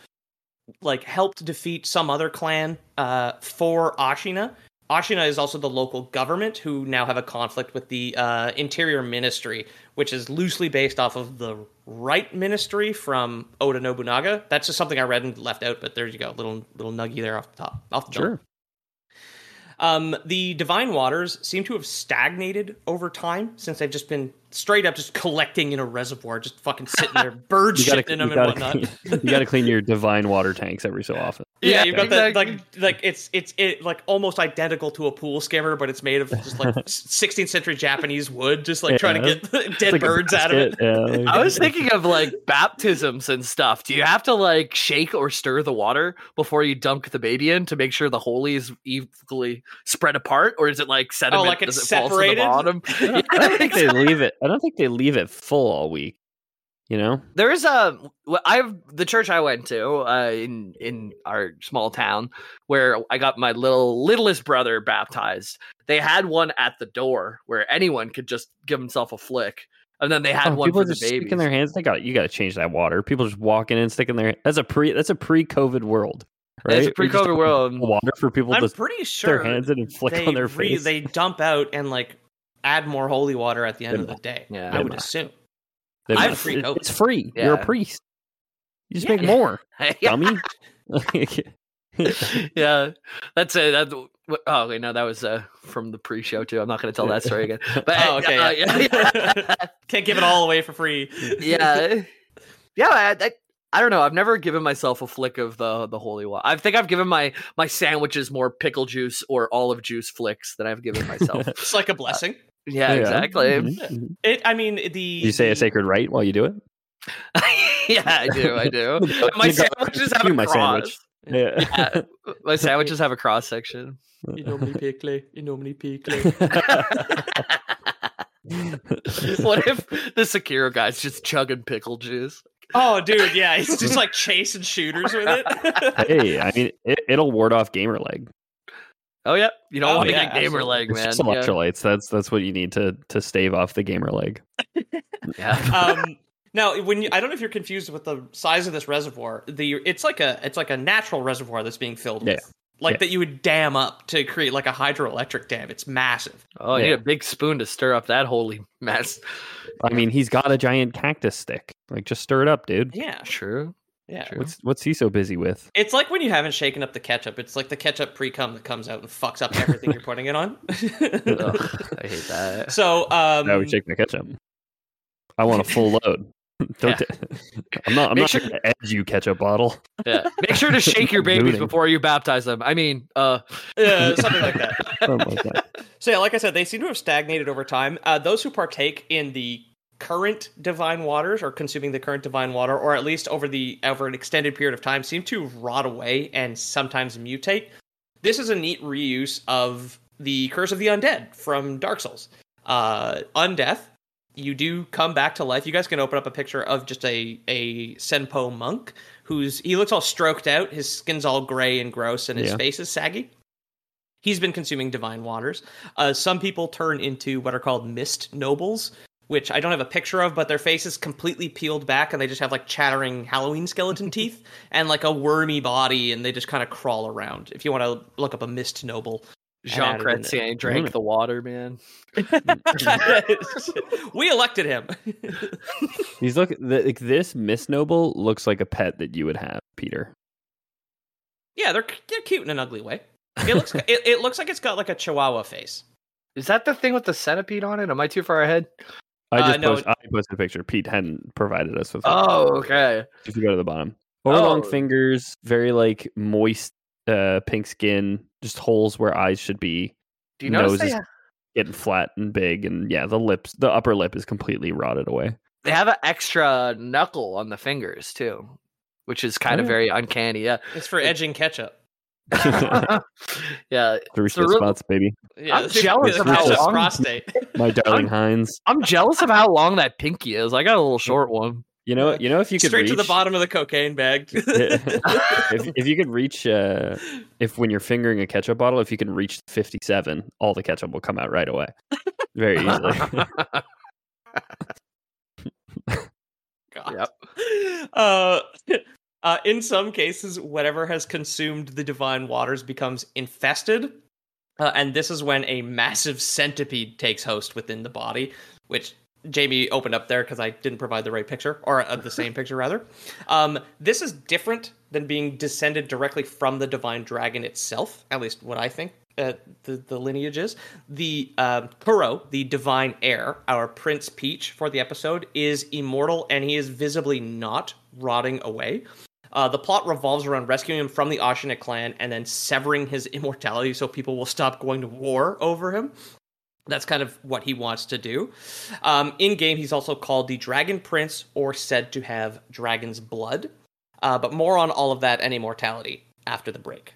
Speaker 2: like helped defeat some other clan uh, for Ashina. Ashina is also the local government who now have a conflict with the uh, Interior Ministry, which is loosely based off of the Right Ministry from Oda Nobunaga. That's just something I read and left out, but there you go, little little nuggy there off the top, off the.
Speaker 3: Sure.
Speaker 2: Um, the divine waters seem to have stagnated over time since they've just been straight up just collecting in a reservoir, just fucking sitting there, bird
Speaker 3: You
Speaker 2: shitting
Speaker 3: gotta,
Speaker 2: in them and
Speaker 3: gotta
Speaker 2: whatnot.
Speaker 3: clean, you gotta clean your divine water tanks every so often.
Speaker 2: Yeah,
Speaker 1: Yeah,
Speaker 2: you've got that like like it's it's it like almost identical to a pool skimmer, but it's made of just like 16th century Japanese wood, just like trying to get dead
Speaker 3: like
Speaker 2: birds out of it.
Speaker 3: basket, yeah.
Speaker 1: I was thinking of like baptisms and stuff. Do you have to like shake or stir the water before you dunk the baby in to make sure the holy is equally spread apart, or is it like oh, sediment?
Speaker 2: Oh, like it's
Speaker 1: does it fall to the bottom?
Speaker 3: I think they leave it. I don't think they leave it full all week. You know,
Speaker 1: There's a I've the church I went to uh, in in our small town where I got my little littlest brother baptized. They had one at the door where anyone could just give himself a flick, and then they had
Speaker 3: Oh,
Speaker 1: one
Speaker 3: people
Speaker 1: for the
Speaker 3: just
Speaker 1: babies.
Speaker 3: sticking their hands. They got you. Got to change that water. People just walking in, sticking their. That's a pre. That's a pre-COVID world, right?
Speaker 1: It's a
Speaker 3: Where you just
Speaker 1: pre-COVID world.
Speaker 3: Water for people
Speaker 2: I'm
Speaker 3: to
Speaker 2: pretty
Speaker 3: stick their hands in and flick on their
Speaker 2: re-
Speaker 3: face.
Speaker 2: they dump out and like add more holy water at the end
Speaker 3: They
Speaker 2: of the day.
Speaker 1: Yeah.
Speaker 2: I would
Speaker 3: must.
Speaker 2: assume.
Speaker 3: They
Speaker 2: I'm free
Speaker 3: It-
Speaker 2: COVID.
Speaker 3: It's free. You're a priest. You just
Speaker 2: Yeah.
Speaker 3: make more,
Speaker 1: yeah.
Speaker 3: dummy.
Speaker 1: yeah, that's it. That, oh wait, no, that was uh, from the pre-show too. I'm not going to tell that story again. But
Speaker 2: Oh, okay.
Speaker 1: uh,
Speaker 2: yeah.
Speaker 1: yeah,
Speaker 2: Can't give it all away for free.
Speaker 1: yeah, yeah. I, I, I don't know. I've never given myself a flick of the the holy water. I think I've given my my sandwiches more pickle juice or olive juice flicks than I've given myself.
Speaker 2: It's like a blessing.
Speaker 1: Yeah, exactly.
Speaker 3: Mhm, mhm.
Speaker 2: It. I mean, the.
Speaker 3: You say a sacred rite while you do it?
Speaker 1: yeah, I do. I do. My sandwiches have
Speaker 3: do
Speaker 1: a
Speaker 3: my
Speaker 1: cross.
Speaker 3: sandwich. Yeah.
Speaker 1: Yeah, my sandwiches have a cross section.
Speaker 2: In nomine picle, in nomine picle.
Speaker 1: what if the Sekiro guy's just chugging pickle juice?
Speaker 2: Oh, dude, yeah, he's just like chasing shooters with it.
Speaker 3: hey, I mean, it, it'll ward off gamer leg.
Speaker 1: Oh yeah, you don't
Speaker 2: Oh,
Speaker 1: want to
Speaker 2: yeah,
Speaker 1: get gamer
Speaker 2: absolutely.
Speaker 1: leg,
Speaker 3: It's
Speaker 1: man.
Speaker 3: just
Speaker 1: Yeah.
Speaker 3: electrolytes. That's that's what you need to to stave off the gamer leg.
Speaker 1: Yeah.
Speaker 2: um, now, when you, I don't know if you're confused with the size of this reservoir. The it's like a it's like a natural reservoir that's being filled with, like
Speaker 3: Yeah.
Speaker 2: that you would dam up to create like a hydroelectric dam. It's massive.
Speaker 1: Oh, you
Speaker 3: Yeah.
Speaker 1: need a big spoon to stir up that holy mess.
Speaker 3: I mean, he's got a giant cactus stick. Like, just stir it up, dude.
Speaker 2: Yeah,
Speaker 1: True.
Speaker 2: Yeah.
Speaker 1: True.
Speaker 3: What's what's he so busy with?
Speaker 2: It's like when you haven't shaken up the ketchup. It's like the ketchup pre cum that comes out and fucks up everything you're putting it on.
Speaker 1: Ugh, I hate that.
Speaker 2: so, um,
Speaker 3: I would shake the ketchup. I want a full load. Don't.
Speaker 1: Yeah.
Speaker 3: t- I'm not. I'm
Speaker 1: Make
Speaker 3: not
Speaker 1: sure-
Speaker 3: going to edge you ketchup bottle.
Speaker 1: Yeah. Make sure to shake your babies
Speaker 3: Booting.
Speaker 1: before you baptize them. I mean, uh,
Speaker 2: uh, something like that.
Speaker 3: Something like that.
Speaker 2: So yeah, like I said, they seem to have stagnated over time. Uh, those who partake in the current divine waters or consuming the current divine water, or at least over the over an extended period of time, seem to rot away and sometimes mutate. This is a neat reuse of the Curse of the Undead from Dark Souls. Uh, undeath, you do come back to life. You guys can open up a picture of just a a Senpou monk who's he looks all stroked out. His skin's all gray and gross, and his
Speaker 3: Yeah.
Speaker 2: face is saggy. He's been consuming divine waters. Uh, some people turn into what are called mist nobles, which I don't have a picture of, but their face is completely peeled back and they just have like chattering Halloween skeleton teeth and like a wormy body and they just kind of crawl around. If you want to look up a mist noble.
Speaker 1: Jean
Speaker 2: added in.
Speaker 1: Chrétien drank
Speaker 3: Mm.
Speaker 1: the water, man.
Speaker 2: we elected him.
Speaker 3: He's look. The, like, this mist noble looks like a pet that you would have, Peter.
Speaker 2: yeah, they're, they're cute in an ugly way. It looks it, it looks like it's got like a chihuahua face.
Speaker 1: Is that the thing with the centipede on it? Am I too far ahead?
Speaker 3: I
Speaker 2: Uh,
Speaker 3: just
Speaker 2: no,
Speaker 3: post, I posted a picture. Pete hadn't provided us with. it.
Speaker 1: Oh, okay.
Speaker 3: If you go to the bottom, overlong
Speaker 1: Oh.
Speaker 3: fingers, very like moist, uh, pink skin, just holes where eyes should be.
Speaker 1: Do you notice
Speaker 3: Nose
Speaker 1: they,
Speaker 3: is-
Speaker 1: ha-
Speaker 3: Getting flat and big, and yeah, the lips, the upper lip is completely rotted away.
Speaker 1: they have an extra knuckle on the fingers too, which is kind of
Speaker 3: Oh.
Speaker 1: very uncanny. Yeah.
Speaker 2: It's for edging ketchup.
Speaker 1: yeah.
Speaker 3: Three
Speaker 1: So real-
Speaker 3: spots, baby.
Speaker 2: Yeah,
Speaker 1: I'm
Speaker 2: it's-
Speaker 1: jealous
Speaker 2: it's
Speaker 1: of how long-
Speaker 2: prostate.
Speaker 3: My darling Heinz.
Speaker 1: I'm jealous of how long that pinky is. I got a little short one.
Speaker 3: You know, you know, if you could
Speaker 2: Straight
Speaker 3: reach,
Speaker 2: to the bottom of the cocaine bag.
Speaker 3: if, if you could reach, uh, if when you're fingering a ketchup bottle, if you can reach 57, all the ketchup will come out right away, very easily.
Speaker 2: God.
Speaker 1: Yep.
Speaker 2: Uh, Uh, in some cases, whatever has consumed the divine waters becomes infested, uh, and this is when a massive centipede takes host within the body, which Jamie opened up there because I didn't provide the right picture, or uh, the same picture rather. Um, this is different than being descended directly from the divine dragon itself, at least what I think uh, the the lineage is. The um, Kuro, the divine heir, our Prince Peach for the episode, is immortal and he is visibly not rotting away. Uh, the plot revolves around rescuing him from the Ashina clan and then severing his immortality so people will stop going to war over him. That's kind of what he wants to do. Um, in game, he's also called the Dragon Prince or said to have dragon's blood. Uh, but more on all of that and immortality after the break.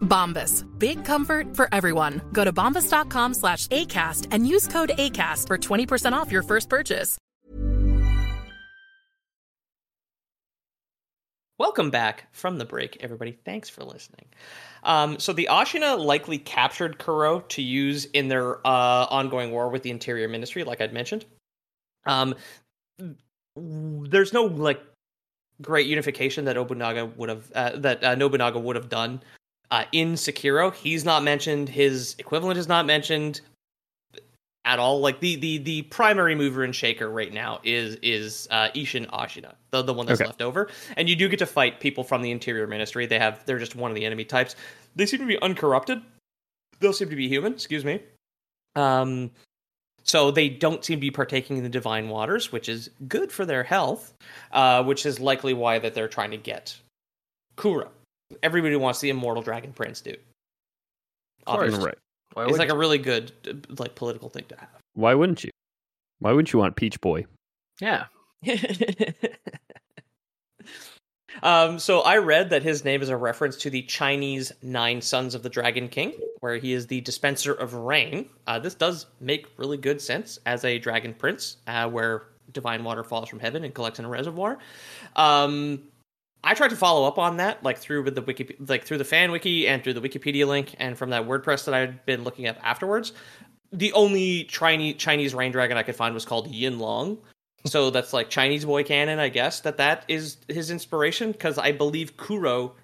Speaker 4: Bombas. Big comfort for everyone. Go to bombas.com slash ACAST and use code ACAST for 20% off your first purchase.
Speaker 2: Welcome back from the break, everybody. Thanks for listening. Um, so the Ashina likely captured Kuro to use in their uh, ongoing war with the Interior Ministry, like I'd mentioned. Um, there's no like great unification that Obunaga would have uh, that uh, Nobunaga would have done uh, in Sekiro. He's not mentioned. His equivalent is not mentioned at all. Like the the the primary mover and shaker right now is is uh, Isshin Ashina, the the one that's
Speaker 3: Okay.
Speaker 2: left over. And you do get to fight people from the Interior Ministry. They have they're just one of the enemy types. They seem to be uncorrupted. They'll seem to be human. Excuse me. Um. So they don't seem to be partaking in the divine waters, which is good for their health, uh, which is likely why that they're trying to get Kuro. Everybody wants the immortal dragon prince, dude. Obviously.
Speaker 3: Right.
Speaker 1: Why
Speaker 2: It's like
Speaker 1: you?
Speaker 2: a really good like political thing to have.
Speaker 3: Why wouldn't you? Why wouldn't you want Peach Boy?
Speaker 1: yeah.
Speaker 2: um, so I read that his name is a reference to the Chinese Nine Sons of the Dragon King, where he is the dispenser of rain. Uh, this does make really good sense as a dragon prince, uh, where divine water falls from heaven and collects in a reservoir. Um, I tried to follow up on that, like through the wiki, like through the fan wiki and through the Wikipedia link, and from that WordPress that I'd been looking up afterwards. The only Chinese Chinese rain dragon I could find was called Yin Long, so that's like Chinese boy canon, I guess. That that is his inspiration because I believe Kuro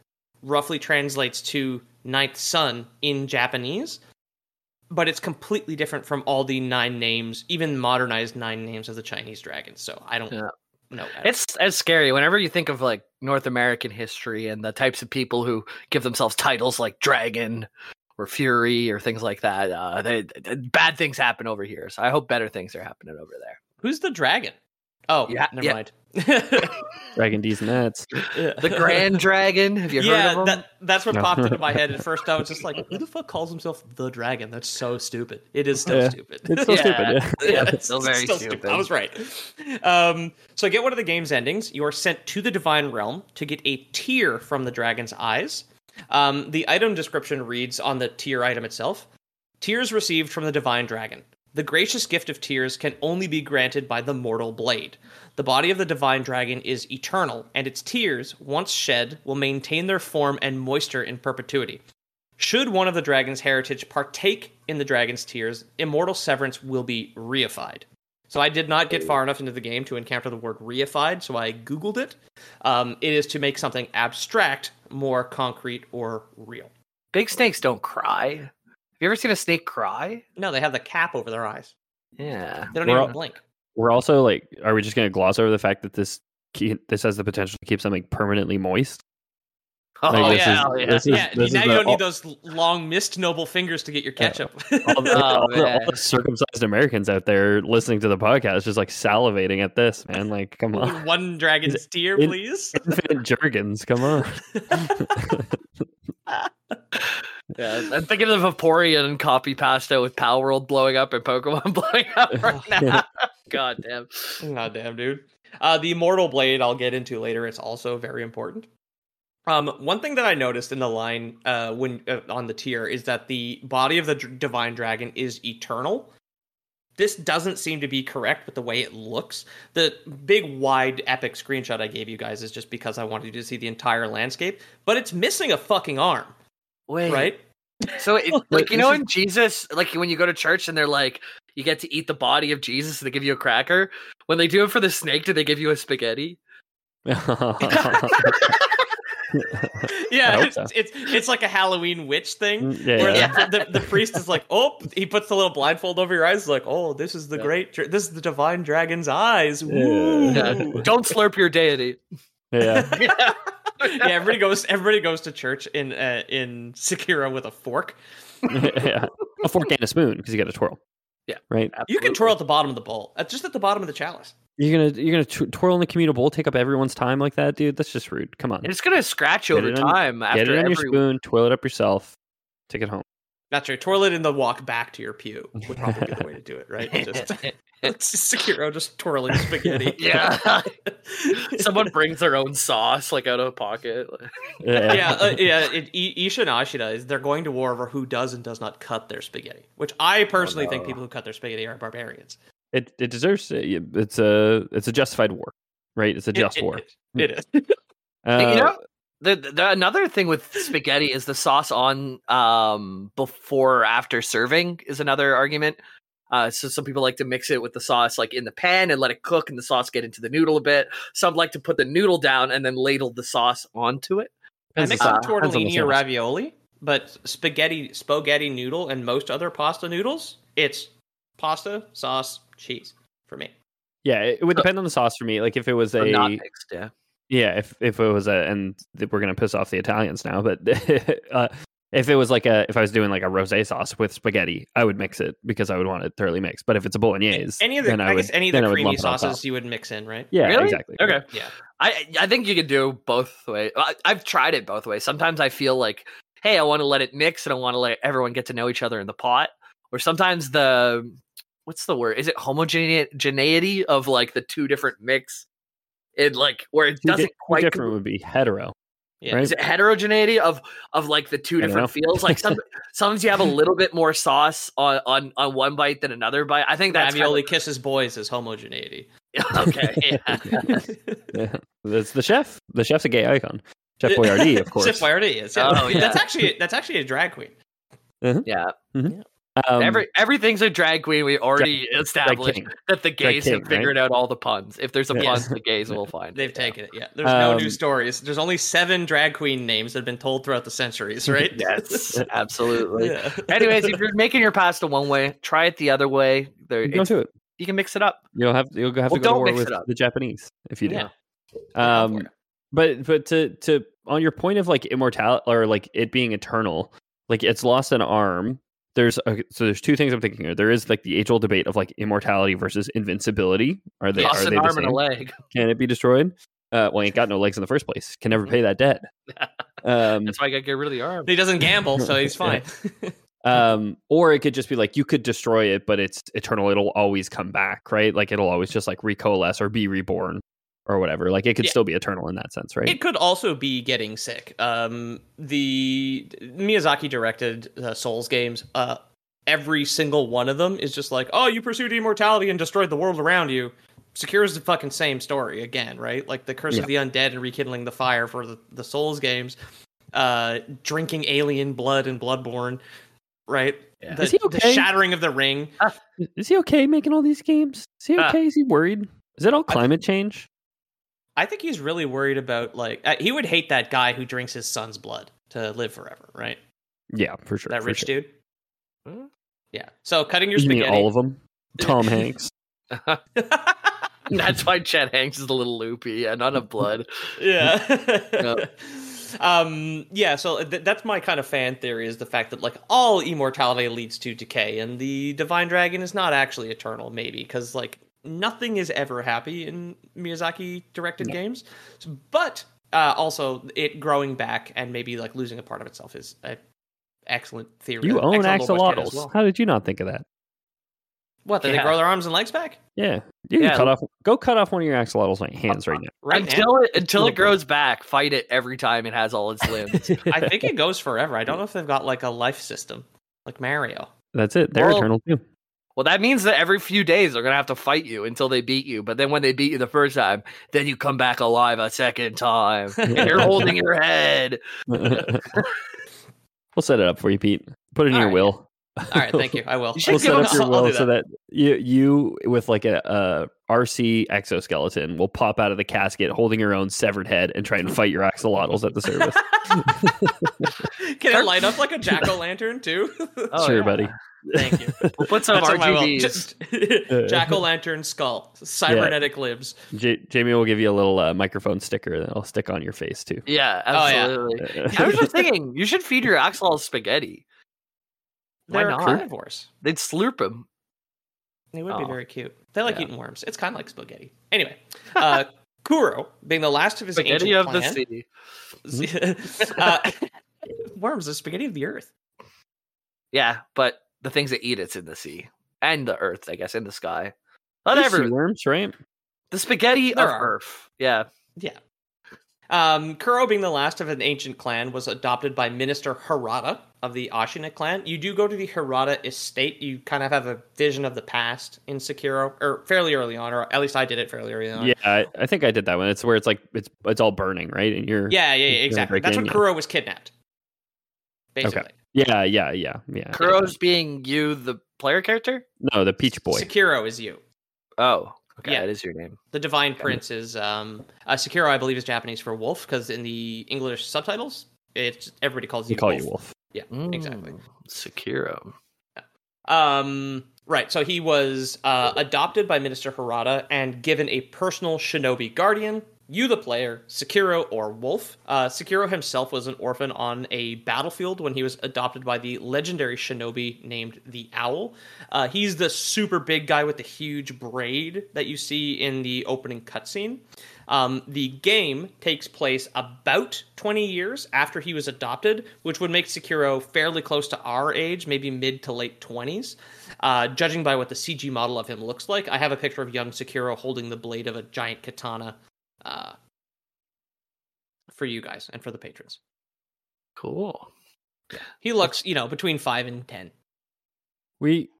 Speaker 2: roughly translates to ninth son in Japanese, but it's completely different from all the nine names, even modernized nine names of the Chinese dragons. So I don't
Speaker 1: Yeah.
Speaker 2: Know.
Speaker 1: It's it's scary whenever you think of like North American history and the types of people who give themselves titles like Dragon or Fury or things like that. Uh, they, they- bad things happen over here, so I hope better things are happening over there.
Speaker 2: who's the dragon. Oh,
Speaker 1: Yeah,
Speaker 2: never
Speaker 1: yeah.
Speaker 2: mind.
Speaker 3: Dragon D's nuts.
Speaker 1: The Grand Dragon, have you heard
Speaker 2: yeah,
Speaker 1: of him?
Speaker 2: that, that's what
Speaker 3: No.
Speaker 2: popped into my head at first. I was just like, "Who the fuck calls himself the dragon?" That's so stupid. It is still
Speaker 3: Yeah.
Speaker 2: stupid.
Speaker 3: It's so
Speaker 1: Yeah.
Speaker 3: stupid. Yeah.
Speaker 1: Yeah,
Speaker 2: it's
Speaker 1: still very stupid.
Speaker 2: I was right. Um, so, get one of the game's endings. You are sent to the Divine Realm to get a tear from the dragon's eyes. Um, the item description reads on the tear item itself Tears received from the Divine Dragon. The gracious gift of tears can only be granted by the mortal blade. The body of the divine dragon is eternal, and its tears, once shed, will maintain their form and moisture in perpetuity. Should one of the dragon's heritage partake in the dragon's tears, immortal severance will be reified. So I did not get far enough into the game to encounter the word reified, so I googled it. Um, it is to make something abstract more concrete or real.
Speaker 1: Big snakes don't cry. Have you ever seen a snake cry?
Speaker 2: No, they have the cap over their eyes.
Speaker 1: Yeah.
Speaker 2: They don't
Speaker 3: We're
Speaker 2: even
Speaker 3: all-
Speaker 2: blink.
Speaker 3: We're also like, are we just going to gloss over the fact that this ke- this has the potential to keep something permanently moist?
Speaker 1: Oh,
Speaker 3: Like, this is-
Speaker 1: yeah, yeah.
Speaker 3: this is-
Speaker 2: yeah,
Speaker 3: this
Speaker 2: now
Speaker 3: is
Speaker 2: you
Speaker 3: the-
Speaker 2: don't
Speaker 3: all-
Speaker 2: need those long mist noble fingers to get your ketchup.
Speaker 3: all the,
Speaker 1: Oh,
Speaker 3: all, the, all the circumcised Americans out there listening to the podcast just like salivating at this, man. Like, come on.
Speaker 2: One dragon's tear,
Speaker 3: in-
Speaker 2: please.
Speaker 3: Infinite Jergens, come on.
Speaker 1: Yeah, I'm thinking of Vaporeon copy pasta with Palworld blowing up and Pokemon blowing up right now. God damn.
Speaker 2: God damn, dude. Uh, the Immortal Blade, I'll get into later. It's also very important. Um, one thing that I noticed in the line uh, when uh, on the tear is that the body of the dr- divine dragon is eternal. This doesn't seem to be correct with the way it looks. The big, wide, epic screenshot I gave you guys is just because I wanted you to see the entire landscape, but it's missing a fucking arm,
Speaker 1: Wait.
Speaker 2: right?
Speaker 1: So, it, like, you know, in Jesus, like when you go to church and they're like, you get to eat the body of Jesus and they give you a cracker. When they do it for the snake, do they give you a spaghetti?
Speaker 2: Yeah,
Speaker 3: hope
Speaker 2: it's,
Speaker 3: so.
Speaker 2: it's it's like a Halloween witch thing.
Speaker 3: Mm, yeah,
Speaker 2: where
Speaker 3: yeah.
Speaker 2: The, the, the priest is like, oh, he puts the little blindfold over your eyes, like, oh, this is the great, this is the divine dragon's eyes. Woo.
Speaker 1: Yeah. Don't slurp your deity.
Speaker 3: yeah.
Speaker 2: yeah, everybody goes, everybody goes to church in uh, in Sekiro with a fork.
Speaker 3: yeah. A fork and a spoon because you got to twirl.
Speaker 1: Yeah.
Speaker 3: Right.
Speaker 2: You can twirl at the bottom of the bowl, uh, just at the bottom of the chalice.
Speaker 3: You're gonna you're gonna tw- twirl in the communal bowl, take up everyone's time like that, dude. That's just rude. Come on.
Speaker 1: And it's gonna scratch
Speaker 3: Get
Speaker 1: over
Speaker 3: on-
Speaker 1: time
Speaker 3: Get
Speaker 1: after
Speaker 3: it on
Speaker 1: every.
Speaker 3: your spoon, twirl it up yourself, take it home.
Speaker 2: That's right. Twirl it in the walk back to your pew would probably be the way to do it, right? Just Sekiro just twirling spaghetti.
Speaker 1: Yeah. Someone brings their own sauce like out of a pocket.
Speaker 2: yeah, uh, yeah. It, I- Isha and Ashida is they're going to war over who does and does not cut their spaghetti, which I personally think people who cut their spaghetti are barbarians.
Speaker 3: It it deserves it's a it's a justified war, right? It's a
Speaker 2: It-
Speaker 3: just
Speaker 2: it-
Speaker 3: war.
Speaker 2: it is.
Speaker 3: Uh,
Speaker 1: you know, the, the another thing with spaghetti is the sauce on um before or after serving is another argument. Uh, so some people like to mix it with the sauce like in the pan and let it cook and the sauce get into the noodle a bit. Some like to put the noodle down and then ladle the sauce onto it.
Speaker 2: I mix
Speaker 3: on-
Speaker 2: up
Speaker 3: depends on the
Speaker 2: tortellini or ravioli, but spaghetti, spaghetti noodle, and most other pasta noodles, it's pasta, sauce, cheese for me.
Speaker 3: Yeah, it would depend on the sauce for me. Like if it was a
Speaker 1: not mixed, yeah.
Speaker 3: yeah, if if it was a and we're gonna piss off the Italians now, but uh, if it was like a if I was doing like a rosé sauce with spaghetti, I would mix it because I would want it thoroughly mixed. But if it's a bolognese,
Speaker 2: Any of the,
Speaker 3: then
Speaker 2: I,
Speaker 3: I,
Speaker 2: guess
Speaker 3: would,
Speaker 2: any of the creamy
Speaker 3: lump it on top.
Speaker 2: sauces you would mix in, right?
Speaker 3: Yeah,
Speaker 1: Really?
Speaker 3: exactly.
Speaker 1: Okay.
Speaker 2: Yeah.
Speaker 1: I I think you could do both ways. I, I've tried it both ways. Sometimes I feel like, hey, I want to let it mix and I want to let everyone get to know each other in the pot. Or sometimes the what's the word? Is it homogeneity of like the two different mix? It like where it
Speaker 3: Two di-
Speaker 1: doesn't
Speaker 3: two
Speaker 1: quite
Speaker 3: different would be hetero.
Speaker 2: Yeah.
Speaker 3: Right?
Speaker 1: Is it heterogeneity of of like the two different
Speaker 3: know.
Speaker 1: feels? Like some sometimes you have a little bit more sauce on on, on one bite than another bite. I think that's
Speaker 2: Ravioli kisses boys is homogeneity.
Speaker 1: okay. Yeah.
Speaker 3: Yeah. That's the chef. The chef's a gay icon. Chef Boyardee, of course.
Speaker 2: Chef Boyardee is. Yeah.
Speaker 1: Oh, yeah.
Speaker 2: That's actually that's actually a drag queen. Uh-huh.
Speaker 1: yeah. Mm-hmm.
Speaker 3: Um,
Speaker 1: Every everything's a drag queen. We already established
Speaker 3: king.
Speaker 1: that the gays
Speaker 3: king,
Speaker 1: have figured out all the puns. If there's a
Speaker 3: Yeah.
Speaker 1: pun, the gays will find.
Speaker 2: They've
Speaker 1: it, yeah.
Speaker 2: taken it. Yeah. There's no new
Speaker 3: Um,
Speaker 2: stories. There's only seven drag queen names that have been told throughout the centuries, right?
Speaker 1: Yes, absolutely.
Speaker 2: Yeah.
Speaker 1: Anyways, if you're making your pasta one way, try it the other way. There,
Speaker 3: don't do it.
Speaker 1: you can mix it up.
Speaker 3: You'll have you'll have
Speaker 1: Well,
Speaker 3: to go to war
Speaker 1: mix
Speaker 3: with
Speaker 1: it up.
Speaker 3: the Japanese if you do.
Speaker 2: Yeah.
Speaker 3: Um, but but to to on your point of like immortality or like it being eternal, like it's lost an arm. There's a, so there's two things I'm thinking here. There is like the age old debate of like immortality versus invincibility. Are they
Speaker 1: Lost
Speaker 3: are
Speaker 1: an
Speaker 3: they the
Speaker 1: arm and a leg.
Speaker 3: Can it be destroyed? Uh, well, he ain't got no legs in the first place. Can never pay that debt. Um,
Speaker 1: That's why I got to get rid of the arm.
Speaker 2: He doesn't gamble, so he's fine.
Speaker 3: um, or it could just be like you could destroy it, but it's eternal. It'll always come back, right? Like it'll always just like recoalesce or be reborn or whatever. Like it could
Speaker 2: Yeah.
Speaker 3: still be eternal in that sense, right?
Speaker 2: It could also be getting sick. Um, the Miyazaki directed uh, Souls games. Uh, every single one of them is just like, oh, you pursued immortality and destroyed the world around you. Sekiro's the fucking same story again, right? Like the Curse
Speaker 3: Yeah.
Speaker 2: of the Undead and rekindling the fire for the, the Souls games. Uh, drinking alien blood and Bloodborne, right?
Speaker 1: Yeah.
Speaker 2: The,
Speaker 3: Is he
Speaker 2: the shattering of the ring.
Speaker 3: Is he okay making all these games? Is he
Speaker 1: Ah.
Speaker 3: okay? Is he worried? Is it all climate change?
Speaker 2: I think he's really worried about like uh, he would hate that guy who drinks his son's blood to live forever, right?
Speaker 3: Yeah, for sure.
Speaker 2: that
Speaker 3: for
Speaker 2: rich
Speaker 3: sure.
Speaker 2: dude. Yeah. So cutting your
Speaker 3: You mean
Speaker 2: spaghetti.
Speaker 3: all of them? Tom Hanks.
Speaker 1: That's why Chet Hanks is a little loopy and not of blood.
Speaker 2: yeah.
Speaker 1: Yep.
Speaker 2: um, yeah. So th- that's my kind of fan theory is the fact that like all immortality leads to decay, and the divine dragon is not actually eternal. Maybe because like nothing is ever happy in Miyazaki directed games, So- but uh, also it growing back and maybe like losing a part of itself is an excellent theory.
Speaker 3: You own
Speaker 2: excellent little point as
Speaker 3: axolotls.
Speaker 2: well.
Speaker 3: How did you not think of that?
Speaker 2: What? Did they
Speaker 1: Yeah.
Speaker 2: grow their arms and legs back?
Speaker 3: Yeah, you can
Speaker 1: Yeah.
Speaker 3: cut off. Go cut off one of your axolotls with hands right now.
Speaker 2: Right.
Speaker 1: until it until it grows back, fight it every time it has all its limbs.
Speaker 2: I think it goes forever. I don't know if they've got like a life system like Mario.
Speaker 3: That's it. They're
Speaker 1: Well-
Speaker 3: eternal too.
Speaker 1: Well, that means that every few days they're gonna have to fight you until they beat you. But then when they beat you the first time, then you come back alive a second time. and you're holding your head.
Speaker 3: we'll set it up for you, Pete. Put it in
Speaker 2: All
Speaker 3: your
Speaker 2: right.
Speaker 3: will.
Speaker 2: All right, thank you. I will.
Speaker 1: You
Speaker 3: We'll set up your
Speaker 2: I'll
Speaker 3: will
Speaker 2: do
Speaker 3: so that you you with like a, a RC exoskeleton will pop out of the casket holding your own severed head and try and fight your axolotls at the service.
Speaker 2: Can it light up like a jack o' lantern too?
Speaker 1: Oh,
Speaker 3: sure,
Speaker 1: yeah.
Speaker 3: buddy.
Speaker 2: Thank you.
Speaker 1: We'll put some
Speaker 2: That's on.
Speaker 1: RGBs.
Speaker 2: Just jack o' lantern skull, cybernetic limbs.
Speaker 3: J- Jamie will give you a little uh, microphone sticker that I'll stick on your face too.
Speaker 1: Yeah,
Speaker 2: Oh, yeah.
Speaker 1: absolutely. I was just thinking, you should feed your axolotl spaghetti. Why
Speaker 2: They're
Speaker 1: not?
Speaker 2: carnivores.
Speaker 1: They'd slurp them.
Speaker 2: They would be
Speaker 1: Oh.
Speaker 2: very cute. They like
Speaker 1: Yeah.
Speaker 2: eating worms. It's kind of like spaghetti. Anyway, uh, Kuro, being the last of his
Speaker 1: Spaghetti
Speaker 2: ancient
Speaker 1: of the
Speaker 2: clan,
Speaker 1: sea.
Speaker 2: uh, worms, the spaghetti of the earth.
Speaker 1: Yeah, but the things that eat it's in the sea and the earth, I guess, in the sky. Not
Speaker 3: There's
Speaker 1: every
Speaker 3: worms, right?
Speaker 1: the spaghetti
Speaker 2: There
Speaker 1: of
Speaker 2: are.
Speaker 1: earth. Yeah,
Speaker 2: Yeah. Um, Kuro, being the last of an ancient clan, was adopted by Minister Harada of the Ashina clan. You do go to the Harada estate. You kind of have a vision of the past in Sekiro, or fairly early on, or at least I did it fairly early on.
Speaker 3: Yeah, I, I think I did that one. It's where it's like it's it's all burning, right? And you're
Speaker 2: yeah, yeah, yeah,
Speaker 3: gonna
Speaker 2: exactly. That's
Speaker 3: in,
Speaker 2: when
Speaker 3: yeah.
Speaker 2: Kuro was kidnapped. Basically.
Speaker 3: Yeah, yeah, yeah, yeah.
Speaker 1: Kuro's being you, the player character.
Speaker 3: No, the Peach Boy.
Speaker 2: Sekiro is you.
Speaker 1: Oh, okay,
Speaker 2: Yeah.
Speaker 1: that is your name.
Speaker 2: The Divine Prince is um uh, Sekiro, I believe, is Japanese for wolf because in the English subtitles, it's everybody calls
Speaker 3: We
Speaker 2: you
Speaker 3: call
Speaker 2: wolf.
Speaker 3: you Wolf.
Speaker 2: Yeah, exactly.
Speaker 1: Mm, Sekiro.
Speaker 2: Um, right. So he was uh, adopted by Minister Harada and given a personal shinobi guardian. You, the player, Sekiro or Wolf. Uh, Sekiro himself was an orphan on a battlefield when he was adopted by the legendary shinobi named the Owl. Uh, he's the super big guy with the huge braid that you see in the opening cutscene. Um, the game takes place about 20 years after he was adopted, which would make Sekiro fairly close to our age, maybe mid to late 20s. Uh, judging by what the CG model of him looks like, I have a picture of young Sekiro holding the blade of a giant katana uh, for you guys and for the patrons.
Speaker 1: Cool.
Speaker 2: He looks, you know, between 5 and 10.
Speaker 3: We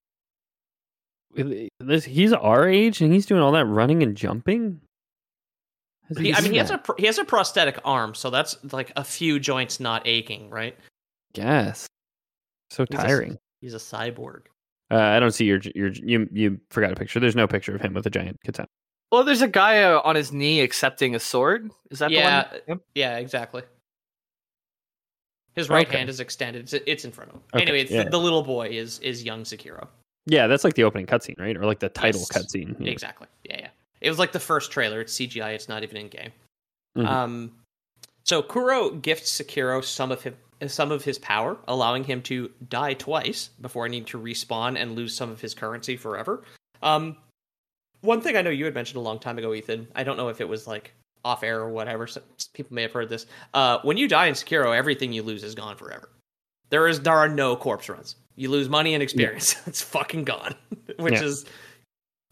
Speaker 3: this he's our age and he's doing all that running and jumping.
Speaker 2: He, I mean, he has a he has a prosthetic arm, so that's like a few joints not aching, right?
Speaker 3: Guess. So
Speaker 2: He's a-
Speaker 3: tiring.
Speaker 2: He's a cyborg.
Speaker 3: Uh, I don't see your your you you forgot a picture. There's no picture of him with a giant katana.
Speaker 1: Well, there's a guy uh, on his knee accepting a sword. Is that
Speaker 2: yeah,
Speaker 1: the one?
Speaker 2: Yeah, exactly. His right
Speaker 3: Okay.
Speaker 2: hand is extended. It's, it's in front of him.
Speaker 3: Okay,
Speaker 2: Anyway, it's
Speaker 3: yeah.
Speaker 2: the, the little boy is is young Sekiro.
Speaker 3: Yeah, that's like the opening cutscene, right? Or like the title
Speaker 2: Yes.
Speaker 3: cutscene. Yeah.
Speaker 2: Exactly. Yeah, yeah. It was like the first trailer. It's CGI. It's not even in game.
Speaker 3: Mhm.
Speaker 2: Um, so Kuro gifts Sekiro some of him some of his power, allowing him to die twice before needing to respawn and lose some of his currency forever. Um, one thing I know you had mentioned a long time ago, Ethan. I don't know if it was like off air or whatever. So people may have heard this. Uh, when you die in Sekiro, everything you lose is gone forever. There is there are no corpse runs. You lose money and experience. it's fucking gone, which
Speaker 3: Yeah.
Speaker 2: is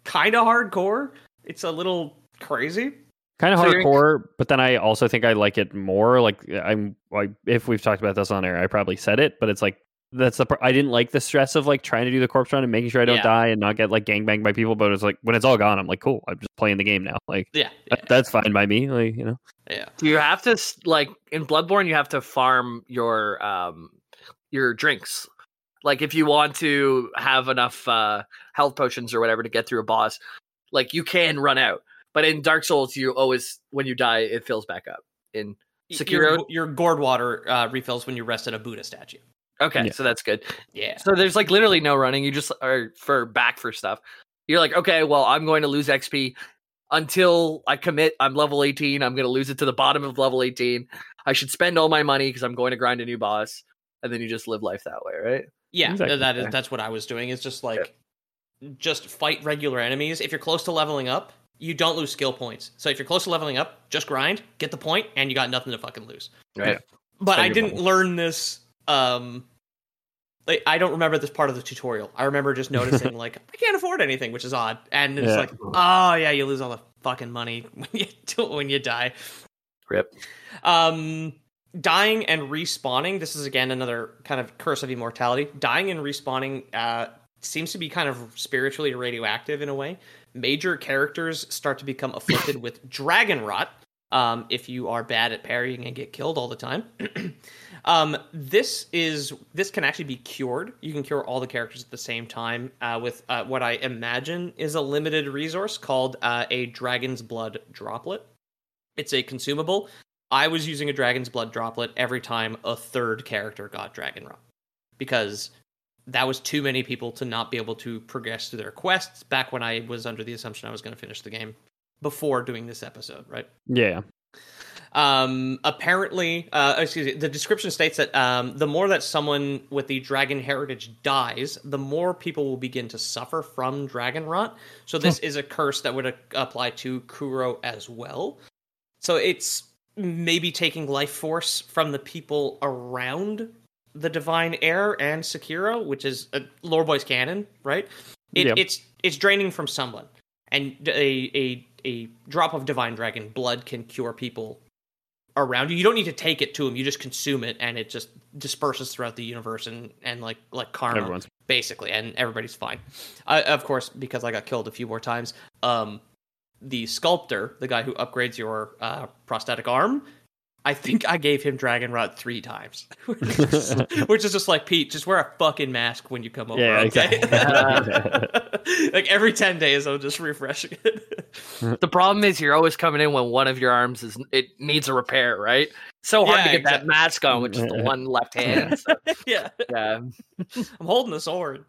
Speaker 2: kind of hardcore. It's a little crazy.
Speaker 3: Kind of
Speaker 1: So
Speaker 3: hardcore, but then I also think I like it more. Like I'm like if we've talked about this on air, I probably said it, but it's like that's the part I didn't like the stress of like trying to do the corpse run and making sure I don't
Speaker 2: Yeah.
Speaker 3: die and not get like gangbanged by people. But it's like when it's all gone, I'm like, cool. I'm just playing the game now. Like
Speaker 2: Yeah, yeah,
Speaker 3: that, that's fine by me. Like you know,
Speaker 2: yeah.
Speaker 1: Do you have to like in Bloodborne? You have to farm your um your drinks. Like if you want to have enough uh health potions or whatever to get through a boss, like you can run out. But in Dark Souls, you always when you die, it fills back up. In Sekiro,
Speaker 2: Your, your gourd water uh, refills when you rest at a Buddha statue.
Speaker 1: Okay,
Speaker 3: Yeah.
Speaker 1: so that's good.
Speaker 2: Yeah.
Speaker 1: So there's like literally no running. You just are for back for stuff. You're like, okay, well, I'm going to lose XP until I commit. I'm level 18. I'm going to lose it to the bottom of level 18. I should spend all my money because I'm going to grind a new boss, and then you just live life that way, right?
Speaker 2: Yeah,
Speaker 3: Exactly.
Speaker 2: that is that's what I was doing. Is just like just fight regular enemies. If you're close to leveling up, you don't lose skill points. So if you're close to leveling up, just grind, get the point, and you got nothing to fucking lose.
Speaker 1: Right.
Speaker 2: But
Speaker 3: Spend
Speaker 2: I didn't
Speaker 3: money.
Speaker 2: learn this. Um, like I don't remember this part of the tutorial. I remember just noticing like I can't afford anything, which is odd. And it's
Speaker 3: Yeah.
Speaker 2: like, oh yeah, you lose all the fucking money when you when you die.
Speaker 1: Rip.
Speaker 2: Um, dying and respawning. This is again another kind of curse of immortality. Dying and respawning uh, seems to be kind of spiritually radioactive in a way. Major characters start to become afflicted with dragon rot. Um, if you are bad at parrying and get killed all the time, um, this is this can actually be cured. You can cure all the characters at the same time uh, with uh, what I imagine is a limited resource called uh, a dragon's blood droplet. It's a consumable. I was using a dragon's blood droplet every time a third character got dragon rot because that was too many people to not be able to progress through their quests back when I was under the assumption I was going to finish the game before doing this episode, right?
Speaker 3: Yeah.
Speaker 2: Um, apparently, uh, excuse me, the description states that um, the more that someone with the dragon heritage dies, the more people will begin to suffer from dragon rot. So this is a curse that would uh, apply to Kuro as well. So it's maybe taking life force from the people around the divine heir and Sekiro, which is a lore boy's canon, right? It. It's it's draining from someone, and a a a drop of divine dragon blood can cure people around you. You don't need to take it to them; you just consume it, and it just disperses throughout the universe and and like like karma,
Speaker 3: Everyone's-
Speaker 2: basically, and everybody's fine. I, of course, because I got killed a few more times. Um, the sculptor, the guy who upgrades your uh, prosthetic arm, I think I gave him Dragon Rot three times, which is, just like Pete. Just wear a fucking mask when you come over.
Speaker 3: Yeah,
Speaker 2: okay?
Speaker 3: exactly.
Speaker 2: like every ten days, I'm just refreshing it.
Speaker 1: The problem is you're always coming in when one of your arms is it needs a repair, right? So hard
Speaker 2: Yeah,
Speaker 1: to get that mask on with just the one left hand. so,
Speaker 2: yeah,
Speaker 1: yeah.
Speaker 2: I'm holding the sword,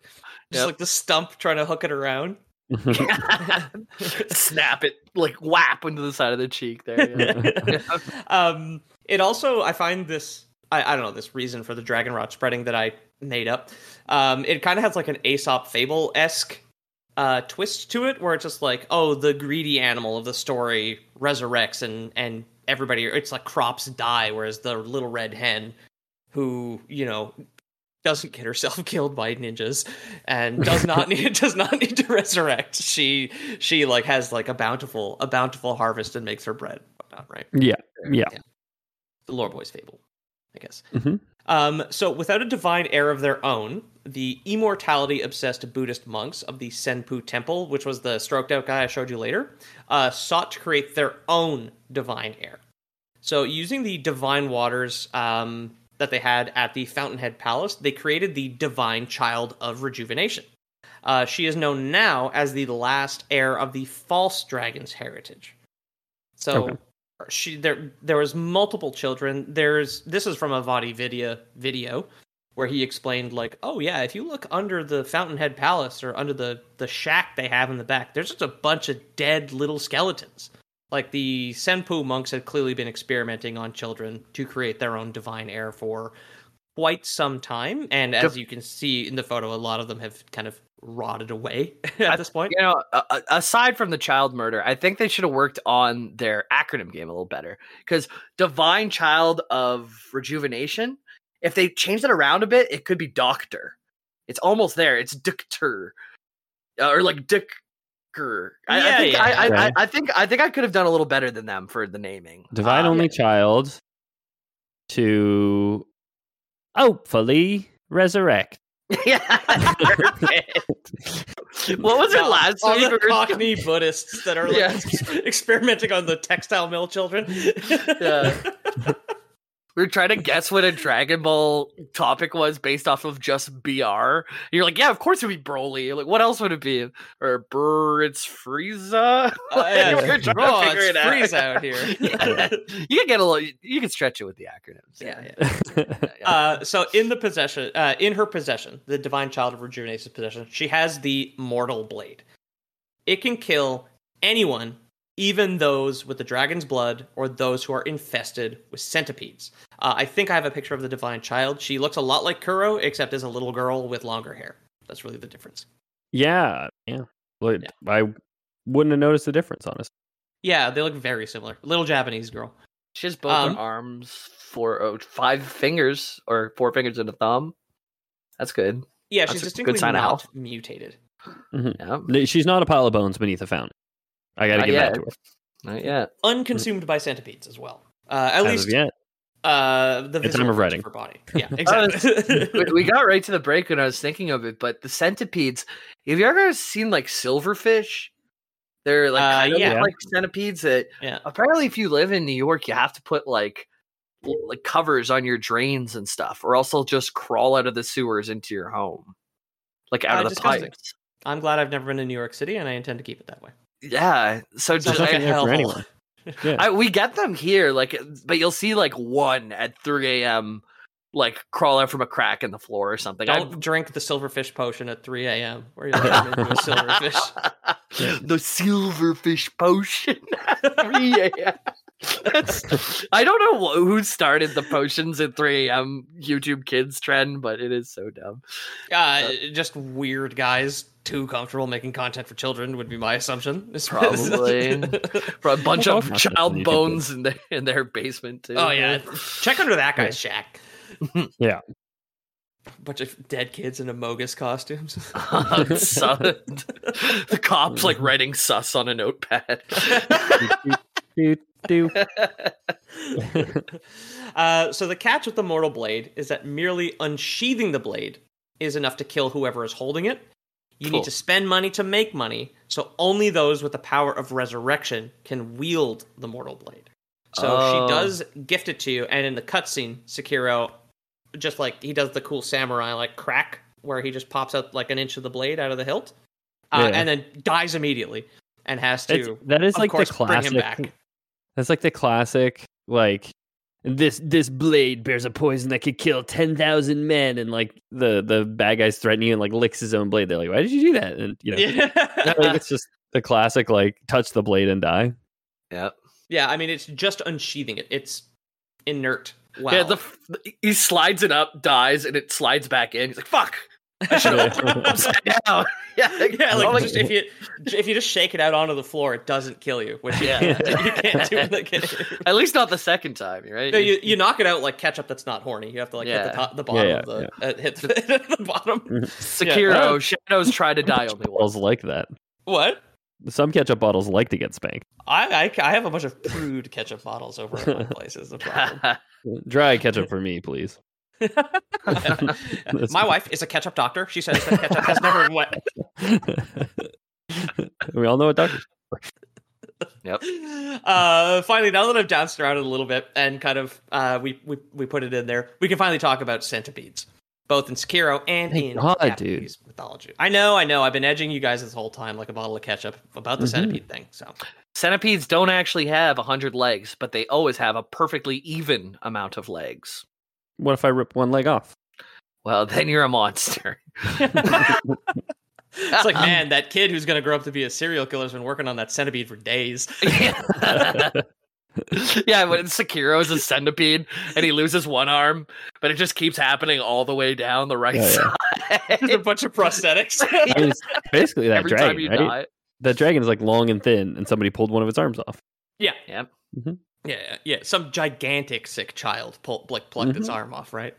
Speaker 2: just
Speaker 1: Yep.
Speaker 2: like the stump trying to hook it around.
Speaker 1: Snap it like whap into the side of the cheek there. yeah.
Speaker 2: um, it also, I find this, I, I don't know, this reason for the dragon rot spreading that I made up. Um, it kind of has like an Aesop fable esque uh, twist to it, where it's just like, oh, the greedy animal of the story resurrects, and and everybody, it's like crops die, whereas the little red hen, who you know doesn't get herself killed by ninjas and does not need does not need to resurrect. She she like has like a bountiful a bountiful harvest and makes her bread, whatnot, right?
Speaker 3: yeah. Yeah.
Speaker 2: the lore boy's fable, I guess.
Speaker 3: Mhm.
Speaker 2: Um, so, without a divine heir of their own, the immortality obsessed Buddhist monks of the Senpou Temple, which was the stroked out guy I showed you later, uh, sought to create their own divine heir. So, using the divine waters um, that they had at the Fountainhead Palace, they created the divine child of rejuvenation. Uh, she is known now as the last heir of the false dragon's heritage. So
Speaker 3: Okay.
Speaker 2: she there there was multiple children. There's this is from a VaatiVidya video where he explained like, oh yeah, if you look under the Fountainhead Palace or under the the shack they have in the back, there's just a bunch of dead little skeletons. Like the Senpou monks had clearly been experimenting on children to create their own divine heir for quite some time, and as you can see in the photo, a lot of them have kind of rotted away at this point.
Speaker 1: You know, aside from the child murder, I think they should have worked on their acronym game a little better. Because Divine Child of Rejuvenation, if they changed it around a bit, it could be Doctor. It's almost there. It's Doctor, uh, or like Dicker. I, I
Speaker 2: Yeah,
Speaker 1: think
Speaker 2: yeah.
Speaker 1: I, I, I,
Speaker 3: Okay.
Speaker 1: I think I think I could have done a little better than them for the naming.
Speaker 3: Divine
Speaker 1: Uh,
Speaker 3: only child to hopefully resurrect.
Speaker 1: yeah. what was it
Speaker 2: All-
Speaker 1: last
Speaker 2: all
Speaker 1: week?
Speaker 2: the
Speaker 1: We
Speaker 2: Cockney Buddhists that are like
Speaker 1: Yeah.
Speaker 2: experimenting on the textile mill children.
Speaker 1: Yeah. We were trying to guess what a Dragon Ball topic was based off of just BR. You're like, yeah, of course it would be Broly. You're like, what else would it be? Or Brr, it's Frieza.
Speaker 2: Uh, yeah,
Speaker 1: We were trying to
Speaker 2: oh,
Speaker 1: figure
Speaker 2: it's
Speaker 1: it out.
Speaker 2: Freeze out here.
Speaker 1: Yeah. You can get a little. You can stretch it with the acronyms.
Speaker 2: Yeah, yeah. Uh, so in the possession, uh, in her possession, the divine child of rejuvenation's possession, she has the mortal blade. It can kill anyone even those with the dragon's blood or those who are infested with centipedes. Uh, I think I have a picture of the divine child. She looks a lot like Kuro, except as a little girl with longer hair. That's really the difference.
Speaker 3: Yeah, yeah. Well, I wouldn't have noticed the difference, honestly.
Speaker 2: Yeah, they look very similar. Little Japanese girl.
Speaker 1: She has both
Speaker 2: Um,
Speaker 1: her arms, four, oh, five fingers, or four fingers and a thumb. That's good.
Speaker 2: Yeah,
Speaker 1: That's
Speaker 2: she's distinctly
Speaker 1: good sign
Speaker 2: not
Speaker 1: health.
Speaker 2: mutated.
Speaker 3: Mhm.
Speaker 1: Yeah,
Speaker 3: She's not a pile of bones beneath a fountain. I got to
Speaker 1: Not
Speaker 3: give
Speaker 1: yet.
Speaker 3: that to her.
Speaker 1: not yet.
Speaker 2: Unconsumed by centipedes as well. Uh, at
Speaker 3: As
Speaker 2: least
Speaker 3: of yet.
Speaker 2: uh, the
Speaker 3: At time of writing.
Speaker 2: for body. Yeah,
Speaker 1: Uh,
Speaker 2: exactly.
Speaker 1: we, we got right to the break when I was thinking of it, but the centipedes. Have you ever seen like silverfish? They're like
Speaker 2: Uh,
Speaker 1: kind
Speaker 2: yeah.
Speaker 1: look like centipedes. That
Speaker 2: yeah.
Speaker 1: apparently, if you live in New York, you have to put like like covers on your drains and stuff, or else they'll just crawl out of the sewers into your home, like out
Speaker 2: Uh,
Speaker 1: of the
Speaker 2: disgusting.
Speaker 1: pipes.
Speaker 2: I'm glad I've never been to New York City, and I intend to keep it that way.
Speaker 1: Yeah, so
Speaker 2: Sounds
Speaker 1: just
Speaker 2: like a
Speaker 1: I-
Speaker 3: there for anyone. Yeah.
Speaker 1: I, we get them here, like, but you'll see like one at 3 a.m. like crawl out from a crack in the floor or something. I-
Speaker 2: Don't drink the silverfish potion at 3 a.m. where you turn into a silverfish.
Speaker 1: the silverfish potion. at 3 a.m. That's- I don't know who started the potions at 3 a.m. YouTube kids trend, but it is so dumb.
Speaker 2: Uh, just weird guys too comfortable making content for children would be my assumption.
Speaker 1: Probably. For a bunch of child bones in their in their basement too.
Speaker 2: oh yeah, check under that guy's shack.
Speaker 3: Yeah.
Speaker 2: A Bunch of dead kids in Amogus costumes.
Speaker 1: Su- the cops like writing sus on a notepad.
Speaker 3: Do, do.
Speaker 2: uh, so the catch with the mortal blade is that merely unsheathing the blade is enough to kill whoever is holding it. You
Speaker 1: Cool.
Speaker 2: need to spend money to make money, so only those with the power of resurrection can wield the mortal blade. So
Speaker 1: Oh.
Speaker 2: she does gift it to you, and in the cutscene, Sekiro, just like he does the cool samurai like crack, where he just pops out like an inch of the blade out of the hilt, uh,
Speaker 3: Yeah.
Speaker 2: and then dies immediately, and has
Speaker 3: It's-
Speaker 2: to
Speaker 3: that is
Speaker 2: of
Speaker 3: like
Speaker 2: course,
Speaker 3: the
Speaker 2: bring him
Speaker 3: classic.
Speaker 2: Back.
Speaker 3: That's like the classic, like this this blade bears a poison that could kill ten thousand men, and like the the bad guys threaten you and like licks his own blade. They're like, "Why did you do that?" And you know,
Speaker 2: Yeah.
Speaker 3: like, it's just the classic, like touch the blade and die.
Speaker 1: Yeah,
Speaker 2: Yeah, I mean it's just unsheathing it. It's inert. Wow.
Speaker 1: Yeah, the he slides it up, dies, and it slides back in. He's like, "Fuck." I should have upside down. Yeah,
Speaker 2: yeah, like just if you if you just shake it out onto the floor, it doesn't kill you, which
Speaker 1: Yeah.
Speaker 2: you can't do in the game.
Speaker 1: At least not the second time, right?
Speaker 2: No, you, you knock it out like ketchup that's not horny. You have to like hit the top, the bottom
Speaker 3: Yeah,
Speaker 2: of the uh, hit, the, hit the bottom.
Speaker 1: Sekiro, Shadows try to die only once.
Speaker 3: Bottles like that.
Speaker 2: What?
Speaker 3: Some ketchup bottles like to get spanked.
Speaker 2: I, I I have a bunch of prude ketchup bottles over at my place. Is the problem.
Speaker 3: Dry ketchup for me, please.
Speaker 2: my wife is a ketchup doctor. She says that ketchup has never been wet.
Speaker 3: we all know what doctors.
Speaker 1: Yep.
Speaker 2: Uh, finally, now that I've danced around it a little bit and kind of uh, we, we we put it in there, we can finally talk about centipedes, both in Sekiro and
Speaker 3: Thank
Speaker 2: in
Speaker 3: God,
Speaker 2: Japanese mythology. I know, I know. I've been edging you guys this whole time like a bottle of ketchup about the
Speaker 3: Mhm.
Speaker 2: centipede thing. So
Speaker 1: Centipedes don't actually have 100 legs, but they always have a perfectly even amount of legs.
Speaker 3: What if I rip one leg off?
Speaker 1: Well, then you're a monster.
Speaker 2: it's like, um, man, that kid who's going to grow up to be a serial killer has been working on that centipede for days.
Speaker 1: yeah, when Sekiro is a centipede and he loses one arm, but it just keeps happening all the way down the right
Speaker 3: Yeah, yeah.
Speaker 1: side.
Speaker 2: There's a bunch of prosthetics.
Speaker 3: I mean, it's basically that
Speaker 1: Every time
Speaker 3: dragon,
Speaker 1: you
Speaker 3: right?
Speaker 1: die.
Speaker 3: That dragon is like long and thin, and somebody pulled one of its arms off.
Speaker 2: yeah,
Speaker 1: Yep.
Speaker 2: yeah, yeah, yeah. Some gigantic sick child pull, like plucked its arm off, right?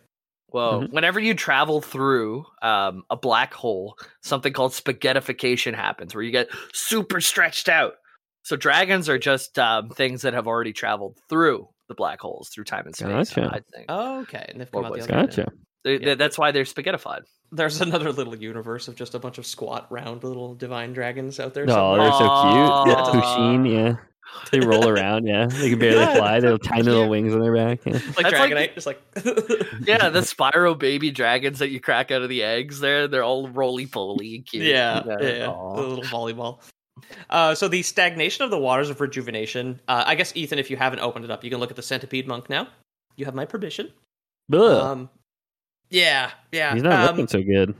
Speaker 1: Well,
Speaker 3: Mhm.
Speaker 1: whenever you travel through um, a black hole, something called spaghettification happens, where you get super stretched out. So dragons are just um, things that have already traveled through the black holes through time and space.
Speaker 3: Gotcha.
Speaker 1: I think
Speaker 2: Oh, okay. And they've
Speaker 1: Or
Speaker 2: come out the other end.
Speaker 3: Gotcha.
Speaker 1: They-
Speaker 2: Yeah.
Speaker 1: that's why they're spaghettified.
Speaker 2: There's another little universe of just a bunch of squat, round little divine dragons out there.
Speaker 3: Oh,
Speaker 2: somewhere.
Speaker 3: they're so cute.
Speaker 1: Aw.
Speaker 3: Yeah, Pusheen, yeah. They roll around, yeah. They can barely
Speaker 2: Yeah,
Speaker 3: fly. They have tiny little wings on their back. Yeah.
Speaker 2: like
Speaker 1: That's like
Speaker 2: Dragonite, just like
Speaker 1: Yeah, the Spyro baby dragons that you crack out of the eggs. There, they're all roly poly and cute.
Speaker 2: yeah, yeah, yeah.
Speaker 3: Aw.
Speaker 2: the little volleyball. Uh, so the stagnation of the waters of rejuvenation. Uh, I guess Ethan, if you haven't opened it up, you can look at the centipede monk now. You have my permission.
Speaker 3: Ugh,
Speaker 2: Um, yeah, yeah.
Speaker 3: he's not
Speaker 2: um,
Speaker 3: looking so good.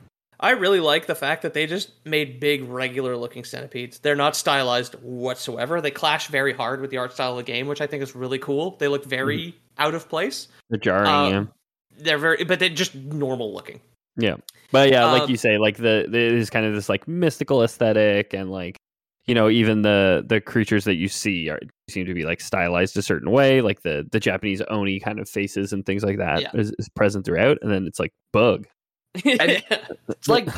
Speaker 2: I really like the fact that they just made big, regular looking centipedes. They're not stylized whatsoever. They clash very hard with the art style of the game, which I think is really cool. They look very
Speaker 3: Mm-hmm.
Speaker 2: out of place.
Speaker 3: The jarring,
Speaker 2: Uh,
Speaker 3: yeah.
Speaker 2: They're very, but they're just normal looking.
Speaker 3: Yeah. But yeah, like
Speaker 2: Um,
Speaker 3: you say, like the, the it is kind of this like mystical aesthetic and like you know, even the the creatures that you see are seem to be like stylized a certain way, like the the Japanese oni kind of faces and things like that
Speaker 1: Yeah.
Speaker 3: is, is present throughout. And then it's like bug.
Speaker 1: And it's like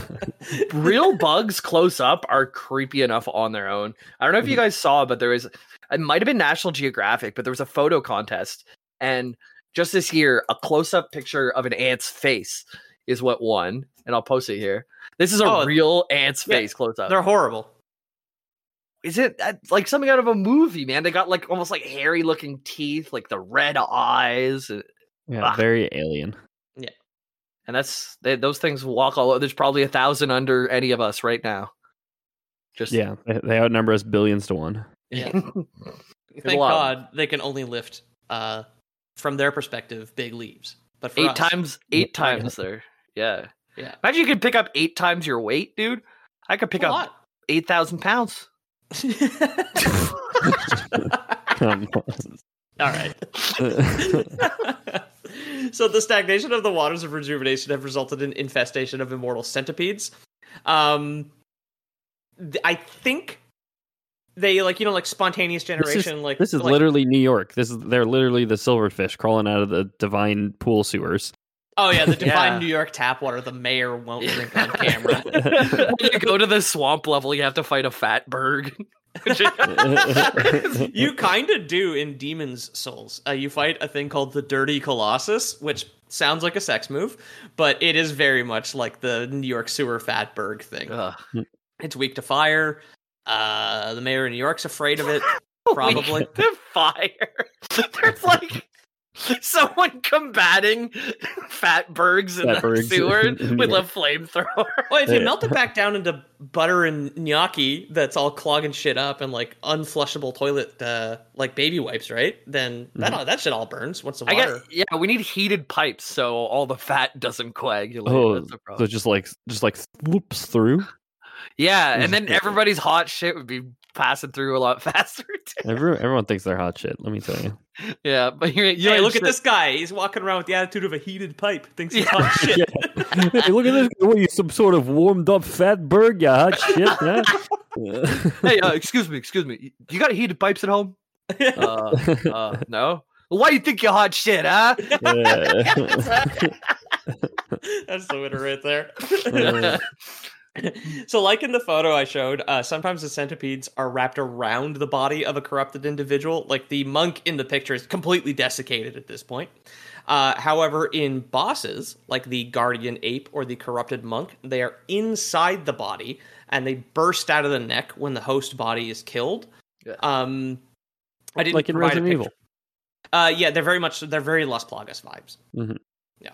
Speaker 1: real bugs close up are creepy enough on their own. I don't know if you guys saw, but there was it might have been National Geographic, but there was a photo contest, and just this year, a close up picture of an ant's face is what won, and I'll post it here. This is a
Speaker 2: Oh,
Speaker 1: real ant's
Speaker 2: yeah,
Speaker 1: face close up.
Speaker 2: They're horrible.
Speaker 1: Is it uh, like something out of a movie, man? They got like almost like hairy looking teeth, like the red eyes.
Speaker 3: Yeah,
Speaker 1: Ah.
Speaker 3: very alien.
Speaker 1: And that's they, those things walk all over. There's probably a thousand under any of us right now. Just
Speaker 3: Yeah, they, they outnumber us billions to one.
Speaker 2: Yeah. Thank. God they can only lift, uh, from their perspective, big leaves. But for
Speaker 1: eight
Speaker 2: us,
Speaker 1: times eight times there. Yeah.
Speaker 2: Yeah.
Speaker 1: Imagine you could pick up eight times your weight, dude. I could pick
Speaker 2: A
Speaker 1: up
Speaker 2: lot.
Speaker 1: eight thousand pounds.
Speaker 2: All right. So the stagnation of the waters of rejuvenation have resulted in infestation of immortal centipedes. Um, th- I think they like you know like spontaneous
Speaker 3: this
Speaker 2: generation.
Speaker 3: is,
Speaker 2: like
Speaker 3: this is
Speaker 2: like-
Speaker 3: literally New York. This is they're literally the silverfish crawling out of the divine pool sewers.
Speaker 2: oh yeah, the divine
Speaker 1: Yeah.
Speaker 2: New York tap water. The mayor won't drink on camera.
Speaker 1: when you go to the swamp level, you have to fight a fat berg.
Speaker 2: you kind of do in Demon's Souls. Uh, you fight a thing called the Dirty Colossus, which sounds like a sex move, but it is very much like the New York sewer fatberg thing.
Speaker 1: Ugh.
Speaker 2: It's weak to fire. Uh, the mayor of New York's afraid of it. Probably.
Speaker 1: the fire. There's like someone combating fat bergs in
Speaker 3: Fat
Speaker 1: the
Speaker 3: bergs.
Speaker 1: sewer with
Speaker 3: Yeah.
Speaker 1: a flamethrower.
Speaker 2: Well, if you
Speaker 3: Yeah.
Speaker 2: melt it back down into butter and gnocchi that's all clogging shit up and like unflushable toilet uh, like baby wipes, right? Then that all that shit all burns once the
Speaker 1: I
Speaker 2: water.
Speaker 1: guess yeah, we need heated pipes so all the fat doesn't coagulate.
Speaker 3: Oh,
Speaker 1: That's the
Speaker 3: so
Speaker 1: problem.
Speaker 3: just like just like whoops through.
Speaker 1: yeah, and then everybody's hot shit would be passing through a lot faster.
Speaker 3: Everyone, everyone thinks they're hot shit. Let me tell you.
Speaker 1: Yeah, but you're, you're
Speaker 2: Hey, look at this guy. He's walking around with the attitude of a heated pipe. Thinks he's hot shit.
Speaker 3: hey, look at this! What are you, some sort of warmed up fat bird? You hot shit, huh?
Speaker 1: hey, uh, excuse me, excuse me. You got heated pipes at home? Uh, uh, no. Why do you think you're hot shit, huh?
Speaker 2: That's the winner right there. so, like in the photo I showed, uh, sometimes the centipedes are wrapped around the body of a corrupted individual. Like the monk in the picture is completely desiccated at this point. Uh, however, in bosses, like the guardian ape or the corrupted monk, they are inside the body and they burst out of the neck when the host body is killed. Um, I didn't
Speaker 3: like in Resident Evil.
Speaker 2: Uh, yeah, they're very much they're very Las Plagas vibes.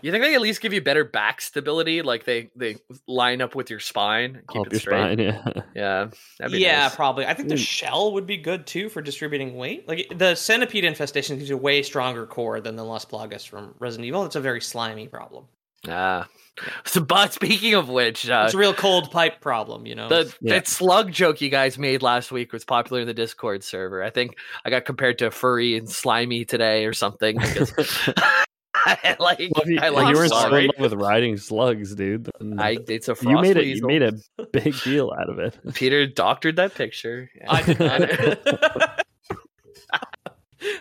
Speaker 1: You think they at least give you better back stability? Like they they line up with your spine, keep
Speaker 3: Help
Speaker 1: it
Speaker 3: your
Speaker 1: straight.
Speaker 3: spine, yeah.
Speaker 1: Yeah, that'd be
Speaker 2: yeah,
Speaker 1: nice.
Speaker 2: probably. I think the
Speaker 3: Mm.
Speaker 2: shell would be good too for distributing weight. Like the centipede infestation gives you a way stronger core than the Las Plagas from Resident Evil. It's a very slimy problem.
Speaker 1: Ah. So, but speaking of which, uh,
Speaker 2: It's a real cold pipe problem, you know.
Speaker 1: the
Speaker 3: Yeah.
Speaker 1: that slug joke you guys made last week was popular in the Discord server. I think I got compared to furry and slimy today or something. because- I like,
Speaker 3: Well, you,
Speaker 1: I like
Speaker 3: you were
Speaker 1: sorry.
Speaker 3: in love with riding slugs, dude.
Speaker 1: I it's a
Speaker 3: you made it. You made a big deal out of it.
Speaker 1: Peter doctored that picture.
Speaker 2: I did not.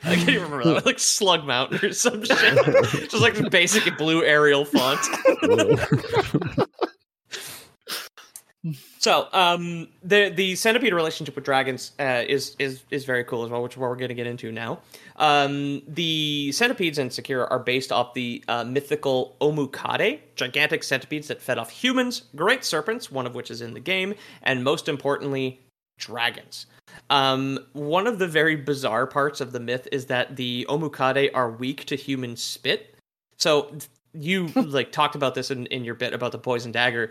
Speaker 2: I can't even remember that. Like Slug Mountain or some shit. Just like the basic blue Arial font. So, um, the the centipede relationship with dragons uh, is is is very cool as well, which is what we're going to get into now. Um, the centipedes in Sekiro are based off the uh, mythical Omukade, gigantic centipedes that fed off humans, great serpents, one of which is in the game, and most importantly, dragons. Um, one of the very bizarre parts of the myth is that the Omukade are weak to human spit. So you like talked about this in, in your bit about the poison dagger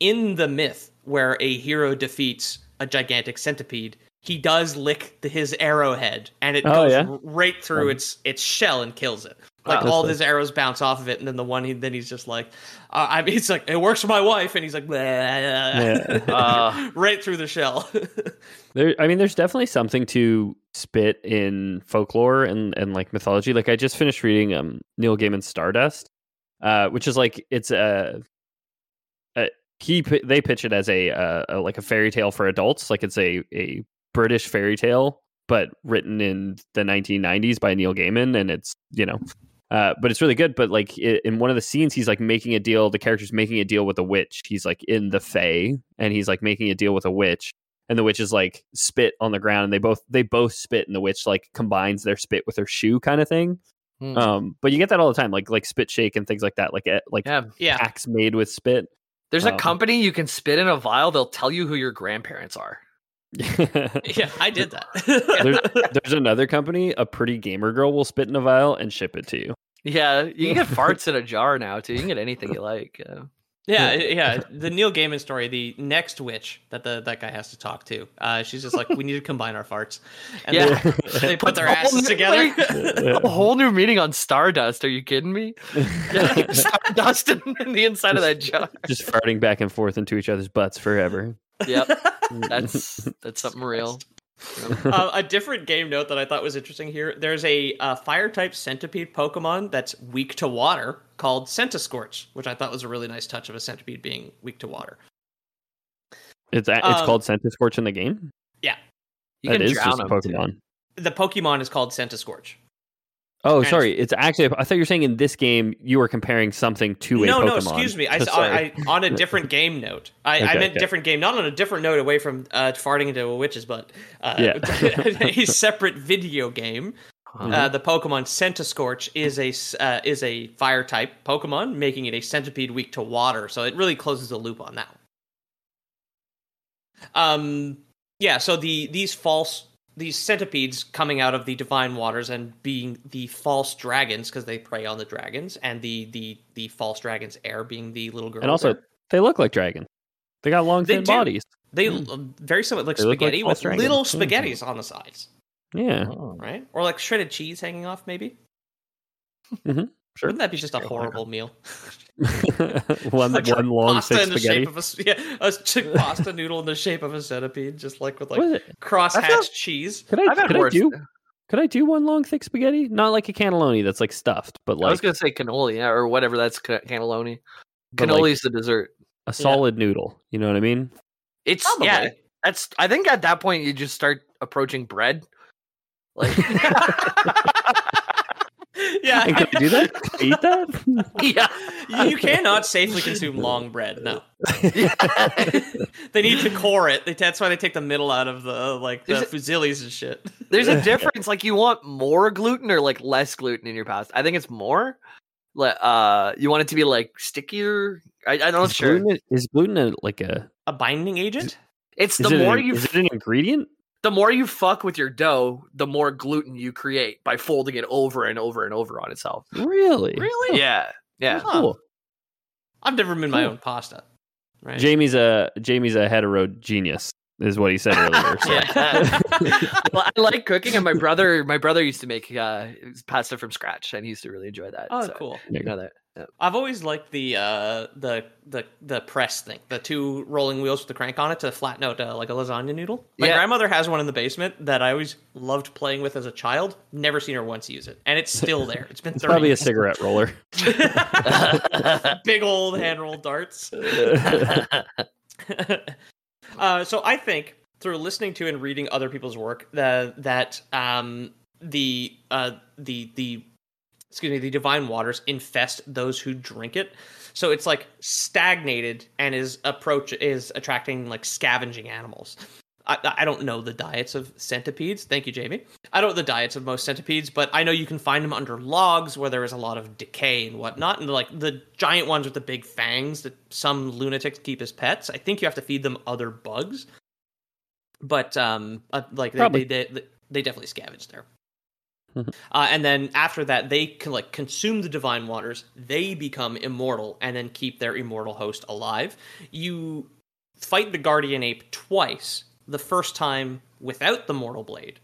Speaker 2: in the myth where a hero defeats a gigantic centipede, he does lick the, his arrowhead, and it
Speaker 3: Oh,
Speaker 2: goes
Speaker 3: yeah?
Speaker 2: right through
Speaker 3: Um,
Speaker 2: its its shell and kills it. Like
Speaker 3: Oh.
Speaker 2: all his arrows bounce off of it, and then the one he then he's just like, uh, I mean, it's like it works for my wife, and he's like,
Speaker 3: Yeah.
Speaker 2: right through the shell.
Speaker 3: There, I mean, there's definitely something to spit in folklore and, and like mythology. Like I just finished reading um Neil Gaiman's Stardust, uh, which is like it's a, a he they pitch it as a, uh, a like a fairy tale for adults. Like it's a a British fairy tale, but written in the 1990s by Neil Gaiman, and it's you know. Uh, but it's really good. But like i in one of the scenes, he's like making a deal. The character's making a deal with a witch. He's like in the Fae, and he's like making a deal with a witch and the witch is like spit on the ground and they both they both spit and the witch like combines their spit with her shoe kind of thing
Speaker 1: Hmm.
Speaker 3: um but you get that all the time like like spit shake and things like that like eh, like
Speaker 1: Yeah.
Speaker 2: yeah,
Speaker 3: packs made with spit
Speaker 1: There's a company you can spit in a vial. They'll tell you who your grandparents are.
Speaker 2: yeah, I did that.
Speaker 3: there's, there's another company a pretty gamer girl will spit in a vial and ship it to you
Speaker 1: Yeah, you can get farts in a jar now too. You can get anything you like. Yeah.
Speaker 2: Yeah, yeah. The Neil Gaiman story, the next witch that the that guy has to talk to. Uh, she's just like, we need to combine our farts. And
Speaker 1: Yeah.
Speaker 2: they, they put their asses
Speaker 1: new-
Speaker 2: together.
Speaker 1: A whole new meaning on Stardust. Are you kidding me? Yeah, Stardust in, in the inside of that jar.
Speaker 3: just farting back and forth into each other's butts forever
Speaker 1: Yep, that's that's something real.
Speaker 2: Uh, a different game note that I thought was interesting here. There's a uh, fire type centipede Pokemon that's weak to water called Centiskorch, which I thought was a really nice touch of a centipede being weak to water.
Speaker 3: it's a- it's
Speaker 2: Um,
Speaker 3: called Centiskorch in the game
Speaker 2: Yeah,
Speaker 1: You
Speaker 3: that
Speaker 1: can
Speaker 3: is
Speaker 1: drown
Speaker 3: just a
Speaker 1: them, too.
Speaker 3: pokemon
Speaker 2: the Pokemon is called Centiskorch.
Speaker 3: Oh sorry it's actually i thought you were saying in this game you were comparing something to a
Speaker 2: no,
Speaker 3: pokemon
Speaker 2: no, excuse me. I, I. I on a different game note. I, I meant
Speaker 3: okay.
Speaker 2: different game, not on a different note away from uh, farting into a witch's butt. Uh,
Speaker 3: Yeah.
Speaker 2: a separate video game.
Speaker 3: Mm-hmm.
Speaker 2: Uh, the Pokemon Centiskorch is a uh, is a fire type Pokemon, making it a centipede weak to water. So it really closes the loop on that. one. Um, yeah. So the these false these centipedes coming out of the divine waters and being the false dragons because they prey on the dragons, and the the the false dragons heir being the little girl.
Speaker 3: and also
Speaker 2: there.
Speaker 3: they look like dragons they got long
Speaker 2: They
Speaker 3: thin
Speaker 2: do.
Speaker 3: bodies
Speaker 2: they uh, very similar, like
Speaker 3: They look like
Speaker 2: spaghetti with
Speaker 3: dragons.
Speaker 2: little
Speaker 3: Mm.
Speaker 2: spaghettis on the sides,
Speaker 3: yeah
Speaker 2: right? Or like shredded cheese hanging off, maybe.
Speaker 3: Mm-hmm. Sure.
Speaker 2: Wouldn't that be just a horrible meal?
Speaker 3: one
Speaker 2: Like
Speaker 3: one long
Speaker 2: pasta
Speaker 3: thick
Speaker 2: in the
Speaker 3: spaghetti.
Speaker 2: shape of a s- yeah, a chick pasta noodle in the shape of a centipede, just like with like
Speaker 3: What is it?
Speaker 2: cross
Speaker 1: feel-
Speaker 2: hatched cheese.
Speaker 3: Could I, could I do? Could I do one long thick spaghetti? Not like a cannelloni that's like stuffed, but like
Speaker 1: I was gonna say cannoli, yeah, or whatever. That's ca- cannelloni.
Speaker 3: But, like-
Speaker 1: Cannoli's the dessert.
Speaker 3: a solid noodle. You know what I mean?
Speaker 1: It's
Speaker 2: Probably.
Speaker 1: yeah. That's. I think at that point you just start approaching bread. Like
Speaker 2: yeah,
Speaker 3: And can I do that? Can I eat that?
Speaker 1: yeah,
Speaker 2: you, you cannot safely consume long bread. No, they need to core it. They, that's why they take the middle out of the like the
Speaker 1: Is
Speaker 2: fusillis and shit.
Speaker 1: There's a difference. Like you want more gluten or like less gluten in your pasta. I think it's more. Like uh, you want it to be like stickier. I, I'm not
Speaker 3: Is
Speaker 1: sure.
Speaker 3: gluten, is gluten a, like a?
Speaker 2: A binding agent.
Speaker 1: It's
Speaker 3: Is
Speaker 1: the
Speaker 3: it
Speaker 1: more
Speaker 3: an,
Speaker 1: you
Speaker 3: is it an ingredient?
Speaker 1: The more you fuck with your dough, the more gluten you create by folding it over and over and over on itself.
Speaker 3: Really?
Speaker 2: Really?
Speaker 1: Yeah, yeah.
Speaker 2: Huh.
Speaker 3: Cool.
Speaker 2: I've never made my
Speaker 3: Cool.
Speaker 2: own pasta. Right.
Speaker 3: Jamie's a Jamie's a hetero genius, is what he said earlier. so-
Speaker 1: Yeah. well, I like cooking, and my brother, my brother used to make uh, pasta from scratch, and he used to really enjoy that.
Speaker 2: Oh,
Speaker 1: so,
Speaker 2: cool.
Speaker 1: You know that.
Speaker 2: I've always liked the uh, the the the press thing, the two rolling wheels with the crank on it to flatten out uh, like a lasagna noodle. My
Speaker 1: Yeah.
Speaker 2: grandmother has one in the basement that I always loved playing with as a child. Never seen her once use it, and it's still there. It's been
Speaker 3: It's
Speaker 2: 30
Speaker 3: probably a cigarette roller.
Speaker 2: Big old hand rolled darts. uh, so I think through listening to and reading other people's work that that um, the uh, the the excuse me the divine waters infest those who drink it. So it's like stagnated and is approach is attracting like scavenging animals. I, I don't know the diets of centipedes. Thank you, Jamie. I don't know the diets of most centipedes, but I know you can find them under logs where there is a lot of decay and whatnot. And like the giant ones with the big fangs that some lunatics keep as pets, I think you have to feed them other bugs. But um, uh, like they, they, they they definitely scavenge there.
Speaker 3: Mhm.
Speaker 2: Uh, and then after that, they can like consume the divine waters. They become immortal and then keep their immortal host alive. You fight the guardian ape twice. The first time without the mortal blade,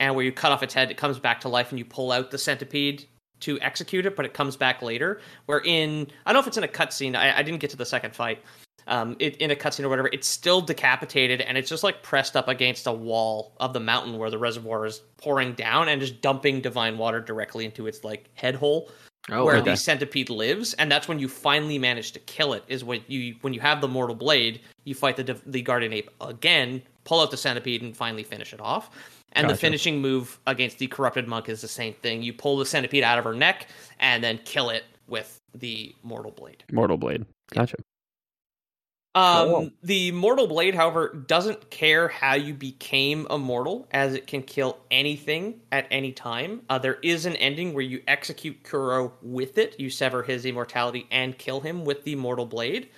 Speaker 2: and where you cut off its head, it comes back to life, and you pull out the centipede to execute it, but it comes back later. Where in, I don't know if it's in a cutscene. I, I didn't get to the second fight. Um, it, in a cutscene or whatever, it's still decapitated, and it's just like pressed up against a wall of the mountain where the reservoir is pouring down, and just dumping divine water directly into its like head hole
Speaker 1: Oh,
Speaker 2: where
Speaker 1: okay.
Speaker 2: the centipede lives, and that's when you finally manage to kill it. Is when you when you have the mortal blade, you fight the the guardian ape again, pull out the centipede, and finally finish it off. And the finishing move against the corrupted monk is the same thing. You pull the centipede out of her neck and then kill it with the mortal blade.
Speaker 3: Mortal Blade. Gotcha.
Speaker 2: Um,
Speaker 3: Cool.
Speaker 2: The Mortal Blade, however, doesn't care how you became immortal, as it can kill anything at any time. Uh, there is an ending where you execute Kuro with it. You sever his immortality and kill him with the Mortal Blade.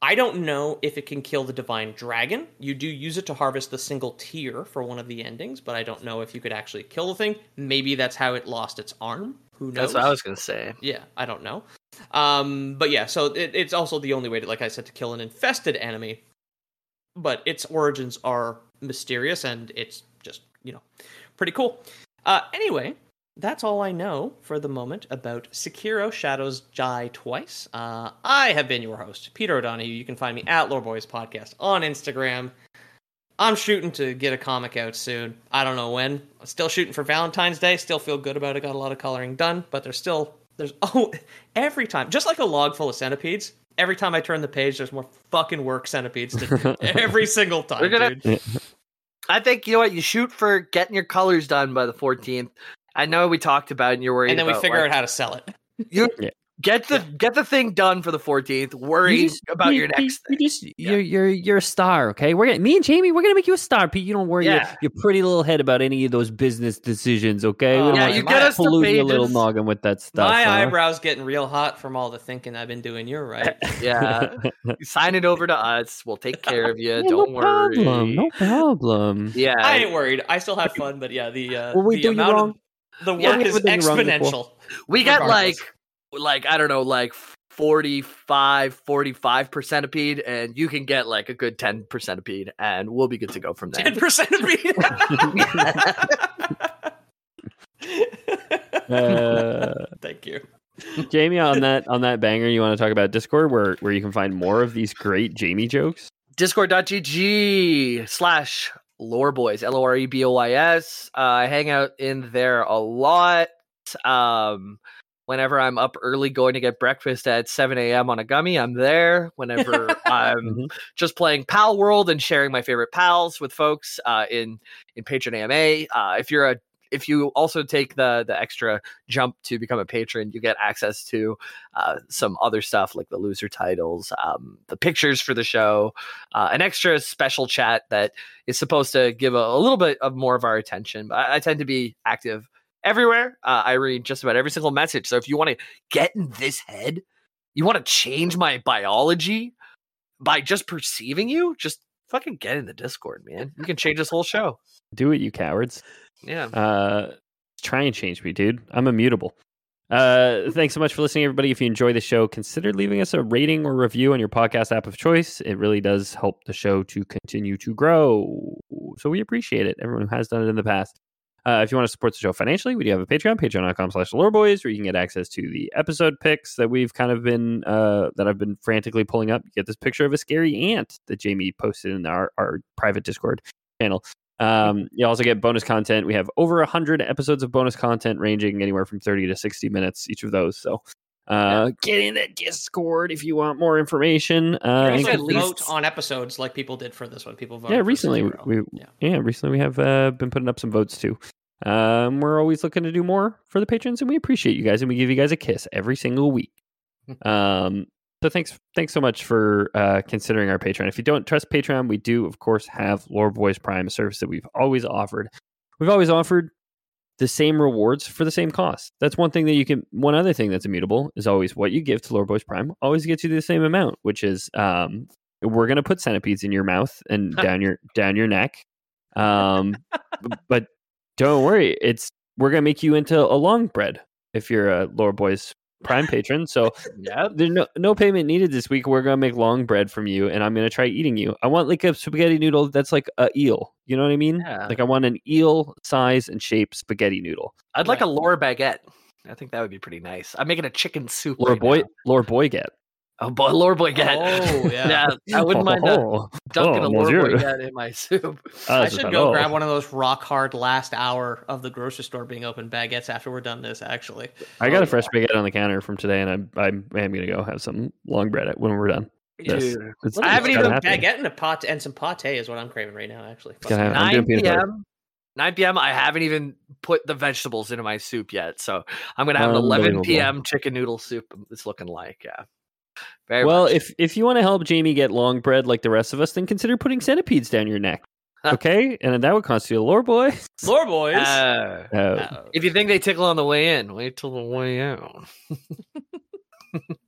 Speaker 2: I don't know if it can kill the Divine Dragon. You do use it to harvest the single tear for one of the endings, but I don't know if you could actually kill the thing. Maybe that's how it lost its arm. Who knows?
Speaker 1: That's what I was gonna say.
Speaker 2: Yeah, I don't know. Um, but yeah, so it, it's also the only way to, like I said, to kill an infested enemy. But its origins are mysterious, and it's just you know pretty cool. Uh, anyway, that's all I know for the moment about Sekiro Shadows Die Twice. Uh, I have been your host, Peter O'Donohue. You can find me at Lore Boys Podcast on Instagram. I'm shooting to get a comic out soon. I don't know when. I'm still shooting for Valentine's Day. Still feel good about it. Got a lot of coloring done, but there's still there's oh every time just like a log full of centipedes. Every time I turn the page, there's more fucking work centipedes to do. every single time,
Speaker 1: gonna-
Speaker 2: dude.
Speaker 1: I think you know what you shoot for getting your colors done by the 14th. I know we talked about it and you're worried.
Speaker 2: And then we
Speaker 1: about,
Speaker 2: figure
Speaker 1: like,
Speaker 2: out how to sell it.
Speaker 1: You
Speaker 3: Yeah.
Speaker 1: get the get the thing done for the 14th. Worry about your next.
Speaker 3: You just, you're, you're, you're a star, okay? We're gonna, me and Jamie, we're gonna make you a star, Pete. You don't worry
Speaker 1: Yeah.
Speaker 3: your, your pretty little head about any of those business decisions, okay? we
Speaker 2: Oh, yeah,
Speaker 3: want
Speaker 2: you get us
Speaker 1: to
Speaker 3: pollute your little
Speaker 1: pages.
Speaker 3: noggin with that stuff.
Speaker 2: My
Speaker 3: huh?
Speaker 2: eyebrows getting real hot from all the thinking I've been doing. You're right.
Speaker 1: Yeah, sign it over to us. We'll take care of you.
Speaker 3: Yeah,
Speaker 1: Don't
Speaker 3: no
Speaker 1: worry.
Speaker 3: problem. No problem.
Speaker 1: Yeah,
Speaker 2: I ain't worried. I still have fun, but yeah, the uh,
Speaker 3: Were we
Speaker 2: the
Speaker 3: doing you
Speaker 2: amount
Speaker 3: wrong?
Speaker 2: of the
Speaker 1: Yeah,
Speaker 2: work
Speaker 3: we
Speaker 2: is
Speaker 3: haven't done you wrong before.
Speaker 2: exponential.
Speaker 1: we get like
Speaker 2: regardless.
Speaker 1: like I don't know, like 45, 45 per centipede, and you can get like a good 10 per centipede, and we'll be good to go from there.
Speaker 2: Ten percent of me.
Speaker 3: Uh,
Speaker 2: Thank you.
Speaker 3: Jamie, on that on that banger, you want to talk about Discord, where where you can find more of these great Jamie jokes?
Speaker 1: discord.gg slash lore boys l-o-r-e-b-o-y-s uh, i hang out in there a lot. Um whenever i'm up early going to get breakfast at 7 a.m on a gummy i'm there. Whenever i'm
Speaker 3: Mhm.
Speaker 1: just playing Palworld and sharing my favorite pals with folks uh in in patron ama uh if you're a if you also take the the extra jump to become a patron, you get access to uh, some other stuff like the loser titles, um, the pictures for the show, uh, an extra special chat that is supposed to give a, a little bit of more of our attention. But I, I tend to be active everywhere. Uh, I read just about every single message. So if you want to get in this head, you want to change my biology by just perceiving you, just fucking get in the Discord, man. You can change this whole show.
Speaker 3: Do it, you cowards.
Speaker 1: Yeah.
Speaker 3: Uh, try and change me, dude. I'm immutable. Uh, thanks so much for listening, everybody. If you enjoy the show, consider leaving us a rating or review on your podcast app of choice. It really does help the show to continue to grow. So we appreciate it. Everyone who has done it in the past. Uh, if you want to support the show financially, we do have a Patreon, patreon.com slash loreboys, where you can get access to the episode pics that we've kind of been, uh, that I've been frantically pulling up. You get this picture of a scary ant that Jamie posted in our, our private Discord channel. Um, you also get bonus content. We have over 100 episodes of bonus content ranging anywhere from 30 to 60 minutes, each of those. So uh, get in the Discord if you want more information. Uh,
Speaker 2: You
Speaker 3: and
Speaker 2: also
Speaker 3: consider-
Speaker 2: vote on episodes like people did for this one. People voted.
Speaker 3: yeah, recently
Speaker 2: Sekiro.
Speaker 3: we,
Speaker 2: yeah.
Speaker 3: yeah. recently we have uh, been putting up some votes too. Um, we're always looking to do more for the patrons, and we appreciate you guys, and we give you guys a kiss every single week. um, so thanks, thanks so much for uh, considering our Patreon. If you don't trust Patreon, we do of course have Lore Boys Prime, a service that we've always offered. We've always offered the same rewards for the same cost. That's one thing that you can. One other thing that's immutable is always what you give to Lore Boys Prime always gets you the same amount, which is um, we're gonna put centipedes in your mouth and down your down your neck. Um, but don't worry, it's we're gonna make you into a long bread if you're a Lore Boys Prime patron. So
Speaker 1: yeah,
Speaker 3: there's no no payment needed this week. We're gonna make long bread from you, and I'm gonna try eating you. I want like a spaghetti noodle that's like a eel. You know what I mean?
Speaker 1: Yeah.
Speaker 3: Like I want an eel size and shape spaghetti noodle.
Speaker 1: I'd like a lore baguette. I think that would be pretty nice. I'm making a chicken soup.
Speaker 3: Lord
Speaker 1: right
Speaker 3: boy,
Speaker 1: now.
Speaker 3: Lord Boyget.
Speaker 1: Oh, boy, lore baguette.
Speaker 2: Oh, yeah.
Speaker 1: I wouldn't mind uh,
Speaker 3: Oh,
Speaker 1: dunking
Speaker 3: oh,
Speaker 1: a lore
Speaker 3: monsieur.
Speaker 1: baguette in my soup.
Speaker 3: Ah,
Speaker 2: I should go
Speaker 3: low.
Speaker 2: grab one of those rock hard last hour of the grocery store being open baguettes after we're done this. Actually,
Speaker 3: I got a fresh baguette on the counter from today, and I'm I'm, I'm gonna go have some long bread when we're done. This.
Speaker 1: Dude.
Speaker 3: It's-
Speaker 2: I haven't even
Speaker 3: gotta happen.
Speaker 2: baguette and a pot and some pate is what I'm craving right now. Actually,
Speaker 3: have-
Speaker 1: 9
Speaker 3: doing peanut butter.
Speaker 1: p.m. 9 p.m. I haven't even put the vegetables into my soup yet, so I'm gonna have an 11 p.m. chicken noodle soup. It's looking like, yeah. Very
Speaker 3: well,
Speaker 1: much.
Speaker 3: if if you want to help Jamie get long bread like the rest of us, then consider putting centipedes down your neck. Okay, and that would cost you a lore boy.
Speaker 2: Lore boys.
Speaker 1: Uh,
Speaker 3: Oh.
Speaker 1: if you think they tickle on the way in, wait till the way out.